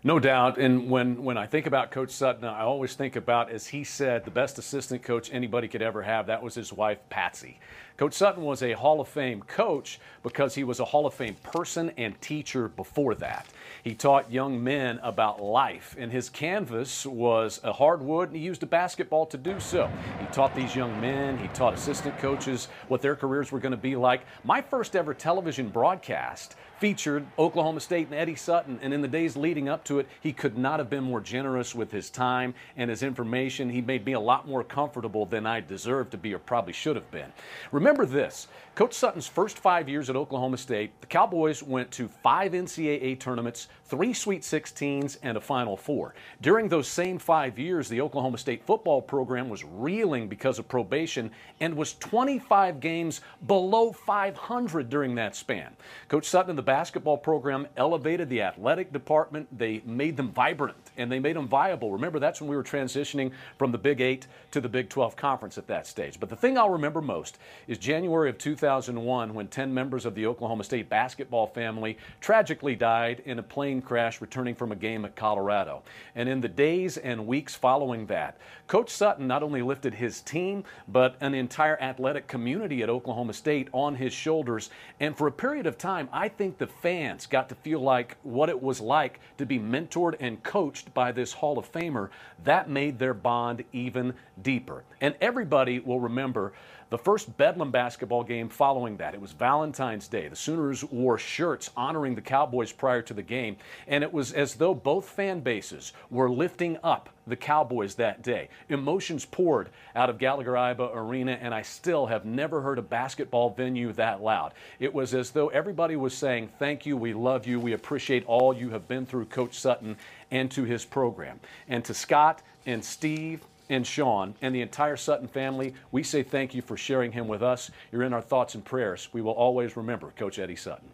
No doubt. And when, when I think about Coach Sutton, I always think about, as he said, the best assistant coach anybody could ever have. That was his wife, Patsy. Coach Sutton was a Hall of Fame coach because he was a Hall of Fame person and teacher before that. He taught young men about life, and his canvas was a hardwood, and he used a basketball to do so. He taught these young men, he taught assistant coaches what their careers were going to be like. My first ever television broadcast featured Oklahoma State and Eddie Sutton. And in the days leading up to it, he could not have been more generous with his time and his information. He made me a lot more comfortable than I deserved to be or probably should have been. Remember this. Coach Sutton's first five years at Oklahoma State, the Cowboys went to five NCAA tournaments, three Sweet 16s, and a Final Four. During those same five years, the Oklahoma State football program was reeling because of probation and was 25 games below 500 during that span. Coach Sutton and the basketball program elevated the athletic department. They made them vibrant and they made them viable. Remember, that's when we were transitioning from the Big Eight to the Big 12 conference at that stage. But the thing I'll remember most is January of 2001 when 10 members of the Oklahoma State basketball family tragically died in a plane crash returning from a game at Colorado. And in the days and weeks following that, Coach Sutton not only lifted his team, but an entire athletic community at Oklahoma State on his shoulders. And for a period of time, I think the fans got to feel like what it was like to be mentored and coached by this Hall of Famer. That made their bond even deeper. And everybody will remember the first Bedlam basketball game following that. It was Valentine's Day. The Sooners wore shirts honoring the Cowboys prior to the game, and it was as though both fan bases were lifting up the Cowboys that day. Emotions poured out of Gallagher Iba Arena, and I still have never heard a basketball venue that loud. It was as though everybody was saying, Thank you, we love you, we appreciate all you have been through, Coach Sutton, and to his program. And to Scott and Steve and Sean and the entire Sutton family, we say thank you for sharing him with us. You're in our thoughts and prayers. We will always remember Coach Eddie Sutton.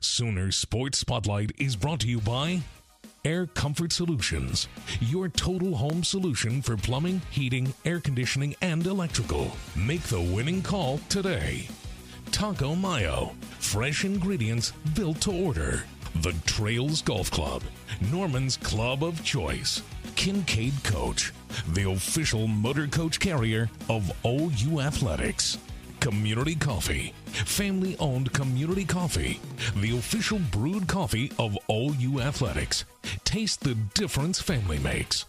Sooner Sports Spotlight is brought to you by Air Comfort Solutions, your total home solution for plumbing, heating, air conditioning, and electrical. Make the winning call today. Taco Mayo, fresh ingredients built to order. The Trails Golf Club, Norman's Club of Choice. Kincaid Coach, the official motor coach carrier of OU Athletics. Community Coffee, family owned community coffee, the official brewed coffee of OU Athletics. Taste the difference family makes.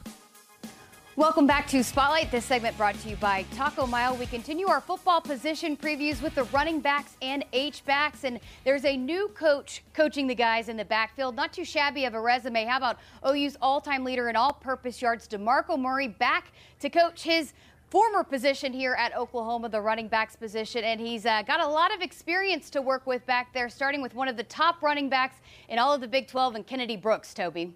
Welcome back to Spotlight. This segment brought to you by Taco Mayo. We continue our football position previews with the running backs and H backs. And there's a new coach coaching the guys in the backfield. Not too shabby of a resume. How about OU's all time leader in all purpose yards, DeMarco Murray, back to coach his former position here at Oklahoma, the running backs position, and he's uh, got a lot of experience to work with back there, starting with one of the top running backs in all of the Big 12 and Kennedy Brooks, Toby.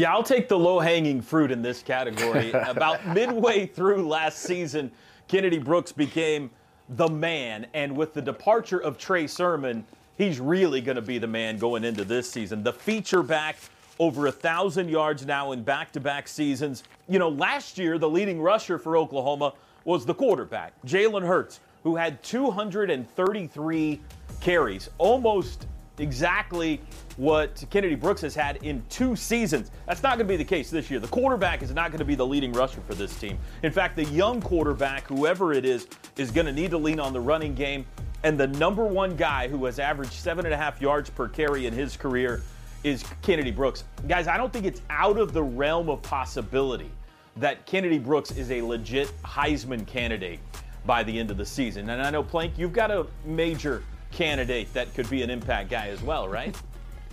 Yeah, I'll take the low hanging fruit in this category. About midway through last season, Kennedy Brooks became the man. And with the departure of Trey Sermon, he's really going to be the man going into this season. The feature back, over a thousand yards now in back to back seasons. You know, last year, the leading rusher for Oklahoma was the quarterback, Jalen Hurts, who had 233 carries, almost exactly what Kennedy Brooks has had in two seasons. That's not going to be the case this year. The quarterback is not going to be the leading rusher for this team. In fact, the young quarterback, whoever it is, is going to need to lean on the running game. And the number one guy who has averaged seven and a half yards per carry in his career is Kennedy Brooks. Guys, I don't think it's out of the realm of possibility that Kennedy Brooks is a legit Heisman candidate by the end of the season. And I know, Plank, you've got a major candidate that could be an impact guy as well, right?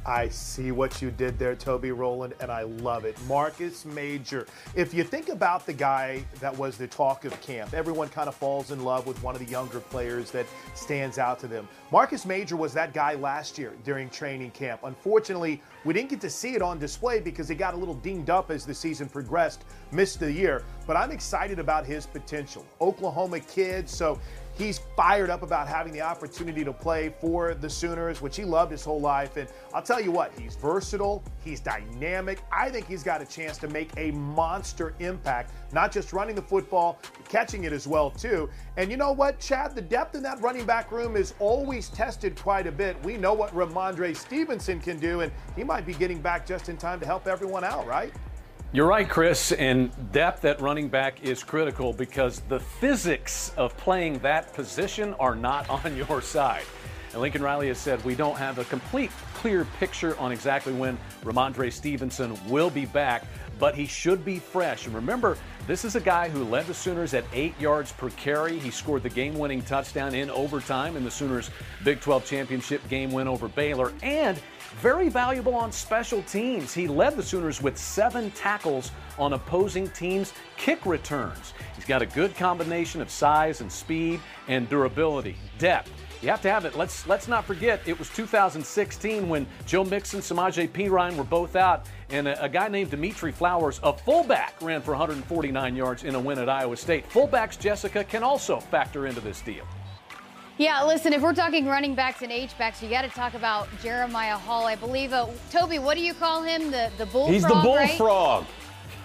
I see what you did there, Toby Rowland, and I love it. Marcus Major. If you think about the guy that was the talk of camp, everyone kind of falls in love with one of the younger players that stands out to them. Marcus Major was that guy last year during training camp. Unfortunately, we didn't get to see it on display because he got a little dinged up as the season progressed, missed the year. But I'm excited about his potential. Oklahoma kid, so He's fired up about having the opportunity to play for the Sooners, which he loved his whole life. And I'll tell you what, he's versatile, he's dynamic. I think he's got a chance to make a monster impact, not just running the football, catching it as well, too. And you know what, Chad? The depth in that running back room is always tested quite a bit. We know what Rhamondre Stevenson can do, and he might be getting back just in time to help everyone out, right? You're right, Chris, and depth at running back is critical because the physics of playing that position are not on your side. And Lincoln Riley has said we don't have a complete clear picture on exactly when Rhamondre Stevenson will be back, but he should be fresh. And remember, this is a guy who led the Sooners at eight yards per carry. He scored the game winning touchdown in overtime in the Sooners' Big 12 championship game win over Baylor. And very valuable on special teams. He led the Sooners with seven tackles on opposing teams' kick returns. He's got a good combination of size and speed and durability, depth. You have to have it. Let's let's not forget it was 2016 when Joe Mixon, Samaje Perine were both out, and a, a, guy named Dimitri Flowers, a fullback, ran for 149 yards in a win at Iowa State. Fullbacks, Jessica, can also factor into this deal. Yeah, listen, if we're talking running backs and H-backs, you got to talk about Jeremiah Hall. I believe, uh, Toby, what do you call him? The the bullfrog, He's the bullfrog. Right?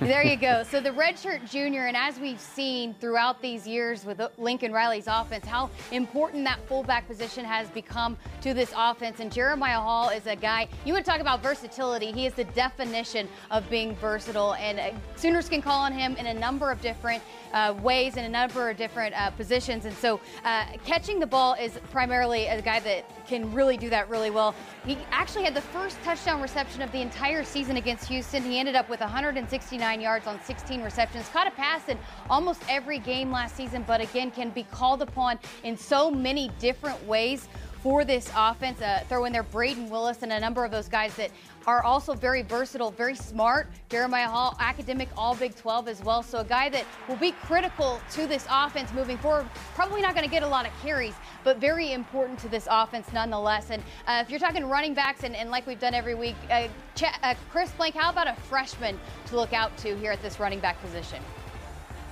There you go. So the redshirt junior, and as we've seen throughout these years with Lincoln Riley's offense, how important that fullback position has become to this offense. And Jeremiah Hall is a guy, you would talk about versatility. He is the definition of being versatile. And uh, Sooners can call on him in a number of different uh, ways in a number of different uh, positions. And so uh, catching the ball is primarily a guy that can really do that really well. He actually had the first touchdown reception of the entire season against Houston. He ended up with 169 yards on 16 receptions, caught a pass in almost every game last season, but again can be called upon in so many different ways for this offense. Uh, throw in there Brayden Willis and a number of those guys that are also very versatile, very smart. Jeremiah Hall, academic All Big 12 as well. So a guy that will be critical to this offense moving forward. Probably not going to get a lot of carries, but very important to this offense nonetheless. And uh, if you're talking running backs, and, and, like we've done every week, uh, Ch- uh, Chris Plank, how about a freshman to look out to here at this running back position?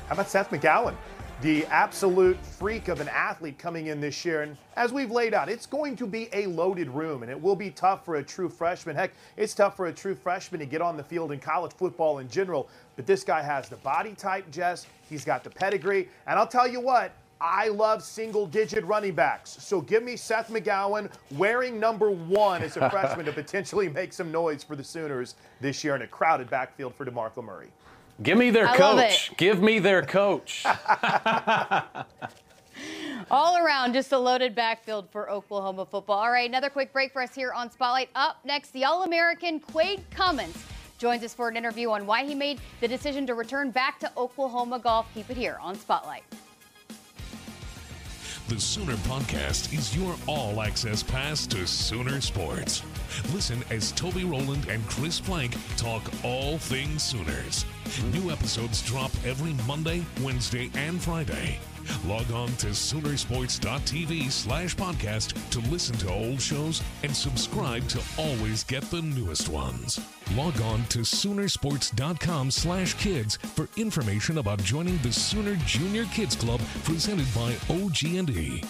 How about Seth McGowan? The absolute freak of an athlete coming in this year. And as we've laid out, it's going to be a loaded room, and it will be tough for a true freshman. Heck, it's tough for a true freshman to get on the field in college football in general. But this guy has the body type, Jess. He's got the pedigree. And I'll tell you what, I love single digit running backs. So give me Seth McGowan wearing number one as a freshman to potentially make some noise for the Sooners this year in a crowded backfield for DeMarco Murray. Give me their I coach. Give me their coach. All around, just a loaded backfield for Oklahoma football. All right, another quick break for us here on Spotlight. Up next, the All American Quade Cummins joins us for an interview on why he made the decision to return back to Oklahoma golf. Keep it here on Spotlight. The Sooner Podcast is your all access pass to Sooner Sports. Listen as Toby Rowland and Chris Plank talk all things Sooners. New episodes drop every Monday, Wednesday, and Friday. Log on to Soonersports.tv slash podcast to listen to old shows and subscribe to always get the newest ones. Log on to Soonersports.com slash kids for information about joining the Sooner Junior Kids Club presented by OG&E.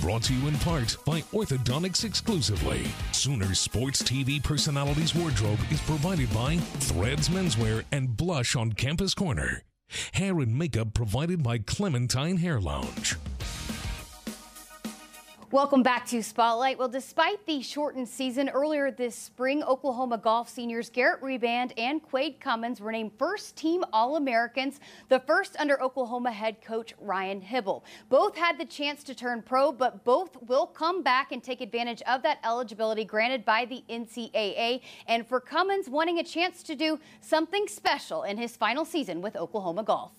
Brought to you in part by Orthodontics exclusively. Sooner Sports TV Personalities Wardrobe is provided by Threads Menswear and Blush on Campus Corner. Hair and makeup provided by Clementine Hair Lounge. Welcome back to Spotlight. Well, despite the shortened season earlier this spring, Oklahoma golf seniors Garrett Reband and Quade Cummins were named first team All Americans, the first under Oklahoma head coach Ryan Hybl. Both had the chance to turn pro, but both will come back and take advantage of that eligibility granted by the NCAA. And for Cummins, wanting a chance to do something special in his final season with Oklahoma golf.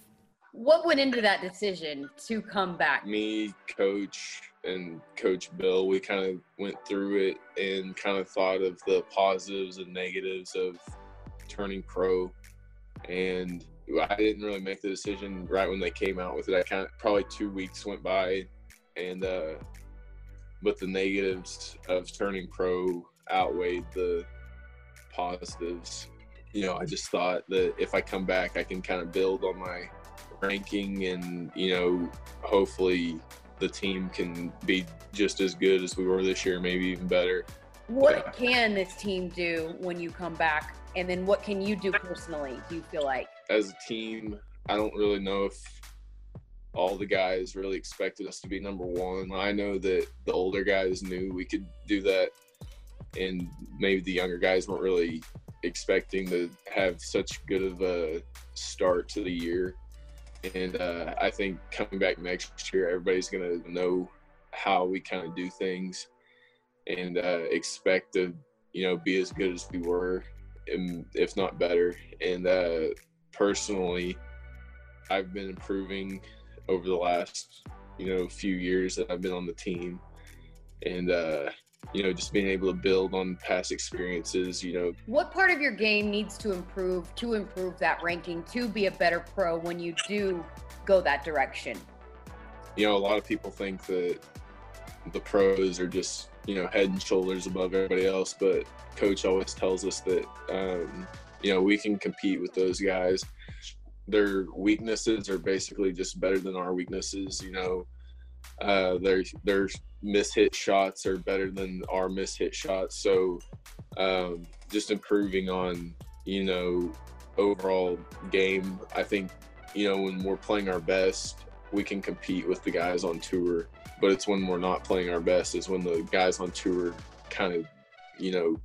What went into that decision to come back? Me, coach, and Coach Bill, we kind of went through it and kind of thought of the positives and negatives of turning pro. And I didn't really make the decision right when they came out with it. I kind of probably two weeks went by, and uh, but the negatives of turning pro outweighed the positives. You know, I just thought that if I come back, I can kind of build on my ranking, and you know, hopefully the team can be just as good as we were this year, maybe even better. What can this team do when you come back? And then what can you do personally, do you feel like? As a team, I don't really know if all the guys really expected us to be number one. I know that the older guys knew we could do that, and maybe the younger guys weren't really expecting to have such good of a start to the year. And uh, I think coming back next year, everybody's going to know how we kind of do things and uh, expect to, you know, be as good as we were, and if not better. And uh, personally, I've been improving over the last, you know, few years that I've been on the team, and uh, you know, just being able to build on past experiences. You know, What part of your game needs to improve to improve that ranking to be a better pro when you do go that direction? you know, a lot of people think that the pros are just, you know, head and shoulders above everybody else. But coach always tells us that, um, you know, we can compete with those guys. Their weaknesses are basically just better than our weaknesses. You know, uh, their their mishit shots are better than our mishit shots. So, um, just improving on, you know, overall game. I think, you know, when we're playing our best, we can compete with the guys on tour. But it's when we're not playing our best is when the guys on tour kind of, you know,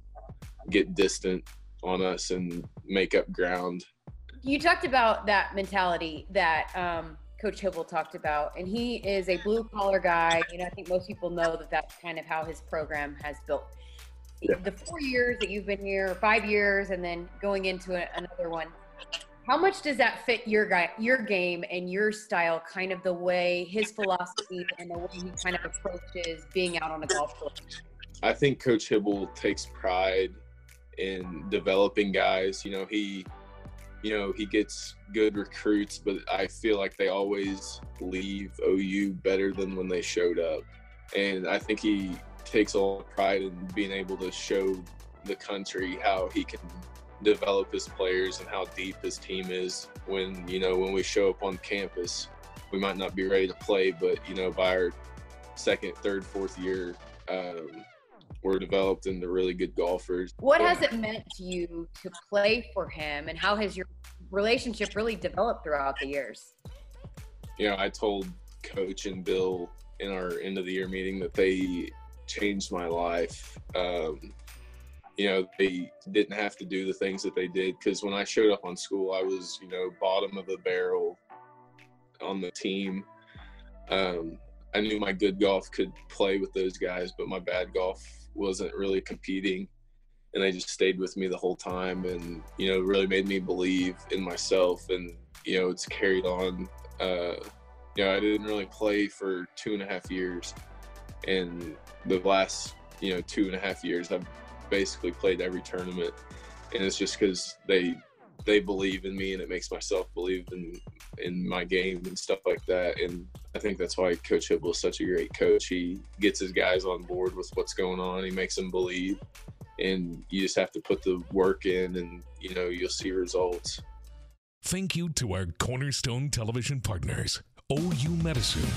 get distant on us and make up ground. You talked about that mentality that um, Coach Hybl talked about, and he is a blue collar guy. You know, I think most people know that that's kind of how his program has built. The four years that you've been here, five years, and then going into a, another one, how much does that fit your guy, your game, and your style? Kind of the way his philosophy and the way he kind of approaches being out on the golf course. I think Coach Hybl takes pride in developing guys. You know, he, you know, he gets good recruits, but I feel like they always leave OU better than when they showed up. And I think he takes a lot of pride in being able to show the country how he can develop his players and how deep his team is when, you know, when we show up on campus. We might not be ready to play, but, you know, by our second, third, fourth year, um, we're developed into really good golfers. What has it meant to you to play for him, and how has your relationship really developed throughout the years? you know, I told Coach and Bill in our end of the year meeting that they changed my life. Um, you know, they didn't have to do the things that they did because when I showed up on school, I was, you know, bottom of the barrel on the team. Um, I knew my good golf could play with those guys, but my bad golf wasn't really competing. And they just stayed with me the whole time and, you know, really made me believe in myself. And, you know, it's carried on. Uh, you know, I didn't really play for two and a half years. And the last, you know, two and a half years, I've basically played every tournament. And it's just because they they believe in me and it makes myself believe in in my game and stuff like that. And I think that's why Coach Hybl is such a great coach. He gets his guys on board with what's going on. He makes them believe, and you just have to put the work in, and you know you'll see results. Thank you to our cornerstone television partners, OU Medicine,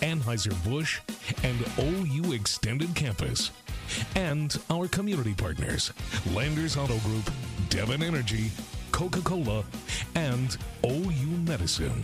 Anheuser-Busch, and OU Extended Campus. And our community partners, Landers Auto Group, Devon Energy, Coca-Cola, and OU Medicine.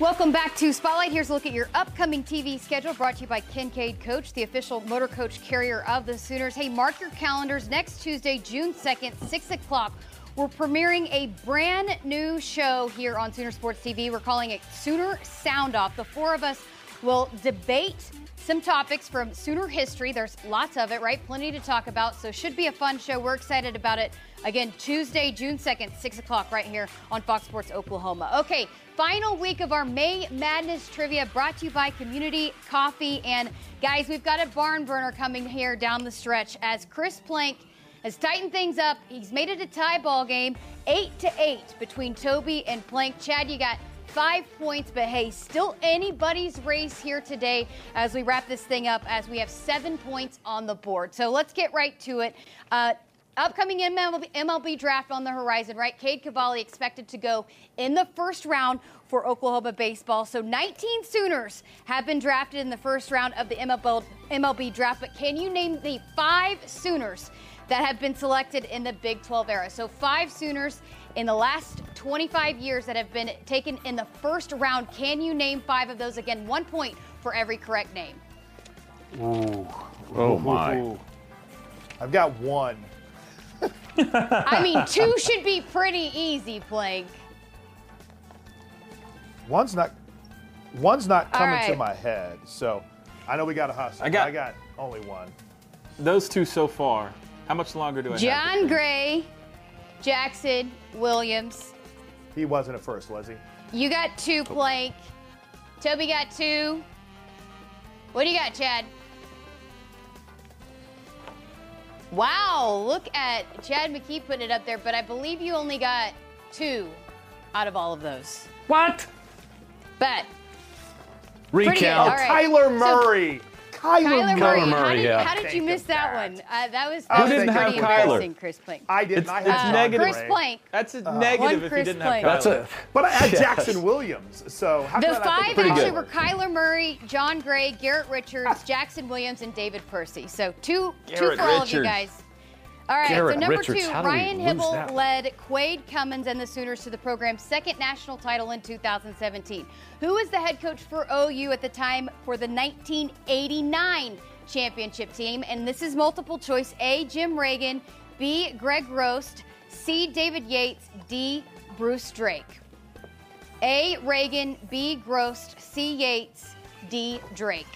Welcome back to Spotlight. Here's a look at your upcoming TV schedule brought to you by Kincaid Coach, the official motor coach carrier of the Sooners. Hey, mark your calendars next Tuesday, June 2nd, 6 o'clock. We're premiering a brand new show here on Sooner Sports TV. We're calling it Sooner Sound Off. The four of us We'll debate some topics from Sooner history. There's lots of it, right? Plenty to talk about. So, should be a fun show. We're excited about it. Again, Tuesday, June 2nd, 6 o'clock, right here on Fox Sports Oklahoma. Okay, final week of our May Madness trivia brought to you by Community Coffee. And guys, we've got a barn burner coming here down the stretch as Chris Plank has tightened things up. He's made it a tie ball game, eight to eight between Toby and Plank. Chad, you got five points, but hey, still anybody's race here today as we wrap this thing up as we have seven points on the board. So let's get right to it. Uh, upcoming MLB, MLB, draft on the horizon, right? Cade Cavalli expected to go in the first round for Oklahoma baseball. So 19 Sooners have been drafted in the first round of the MLB, MLB draft, but can you name the five Sooners that have been selected in the Big 12 era? So five Sooners in the last 25 years that have been taken in the first round. Can you name five of those? Again, one point for every correct name. Ooh. Oh, my. Ooh. I've got one. I mean, two should be pretty easy, Plank. One's not. One's not All coming to my head, so I know we got a hustle. I got- I got only one. Those two so far. How much longer do I have? John Gray, Jackson, Williams. He wasn't at first, was he? You got two, Plank. Toby got two. What do you got, Chad? Wow, look at Chad McKee putting it up there, but I believe you only got two out of all of those. What? But Pretty good. Recount. All right. Kyler So- Murray. Kyler, Kyler Murray. Murray, how did, yeah. how did you miss it that one? Uh, that was, Who was didn't pretty have Kyler? embarrassing, Chris Plank. I did It's- not it's have negative. Chris Gray. Plank. That's a One negative if Chris you didn't Plank. have Kyler. That's a. But I had Yes. Jackson Williams, so how The could I five actually Kyler? were Kyler Murray, Jon Gray, Garrett Richards, Jackson Williams, and David Purcey. So two, two Garrett for all of you guys. All right, Garrett so number Richards, two, how did we Ryan Hybl led Quade Cummins and the Sooners to the program's second national title in 2017. Who was the head coach for OU at the time for the 1989 championship team? And this is multiple choice A, Jim Reagan, B, Greg Grost, C, David Yates, D, Bruce Drake. A, Reagan, B, Grost, C, Yates, D, Drake.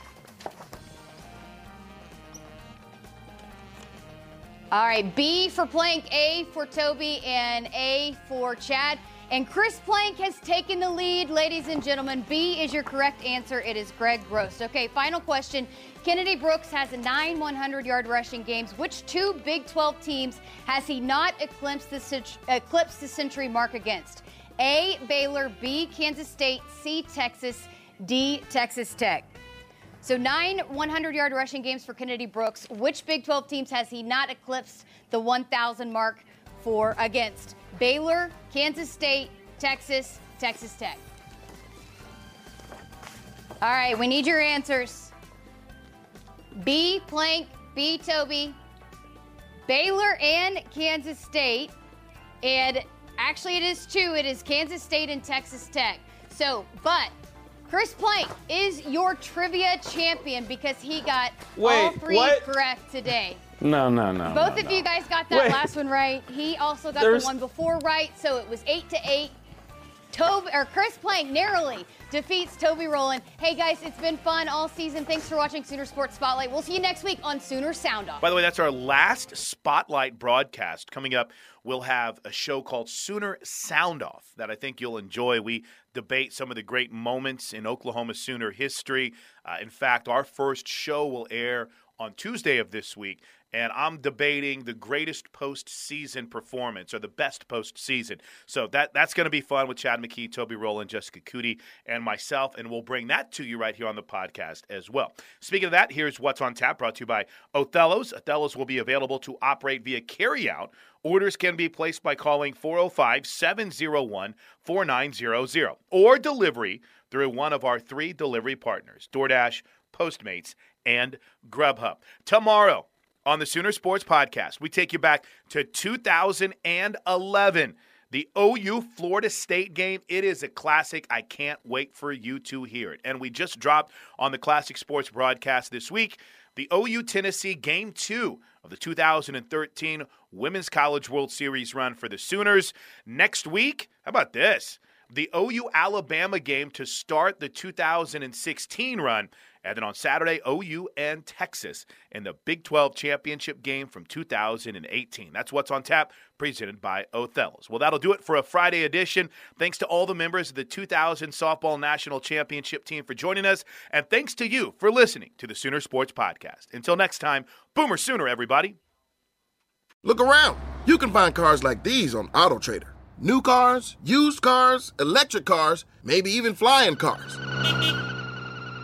All right, B for Plank, A for Toby, and A for Chad. And Chris Plank has taken the lead, ladies and gentlemen. B is your correct answer. It is Greg Grost. Okay, final question. Kennedy Brooks has nine 100 yard rushing games. Which two Big 12 teams has he not eclipsed the, eclipsed the century mark against? A, Baylor, B, Kansas State, C, Texas, D, Texas Tech. So nine 100-yard rushing games for Kennedy Brooks. Which Big 12 teams has he not eclipsed the 1,000 mark for against? Baylor, Kansas State, Texas, Texas Tech. All right, we need your answers. B, Plank, B, Toby, Baylor and Kansas State. And actually, it is two. It is Kansas State and Texas Tech. So, but Chris Plank is your trivia champion because he got all three what? correct today. No, no, no. Both no, of no. you guys got that Wait. last one right. He also got There's- the one before right, so it was eight to eight. Toby or Chris Plank narrowly defeats Toby Rowland. Hey guys, it's been fun all season. Thanks for watching Sooner Sports Spotlight. We'll see you next week on Sooner Sound Off. By the way, that's our last spotlight broadcast. Coming up, we'll have a show called Sooner Sound Off that I think you'll enjoy. We debate some of the great moments in Oklahoma Sooner history. Uh, in fact, our first show will air on Tuesday of this week. And I'm debating the greatest postseason performance or the best postseason. So that that's going to be fun with Chad McKee, Toby Rowland, Jessica Cootie, and myself. And we'll bring that to you right here on the podcast as well. Speaking of that, here's what's on tap brought to you by Othello's. Othello's will be available to operate via carryout. Orders can be placed by calling 405 701 4900 or delivery through one of our three delivery partners DoorDash, Postmates, and Grubhub. Tomorrow on the Sooner Sports Podcast, we take you back to 2011. The OU Florida State game, it is a classic. I can't wait for you to hear it. And we just dropped on the Classic Sports broadcast this week the OU Tennessee Game 2 of the 2013 Women's College World Series run for the Sooners. Next week, how about this? the OU Alabama game to start the 2016 run. And then on Saturday, OU and Texas in the Big 12 championship game from 2018. That's what's on tap, presented by Othello's. Well, that'll do it for a Friday edition. Thanks to all the members of the 2000 Softball National Championship team for joining us. And thanks to you for listening to the Sooner Sports Podcast. Until next time, Boomer Sooner, everybody. Look around. You can find cars like these on AutoTrader. New cars, used cars, electric cars, maybe even flying cars.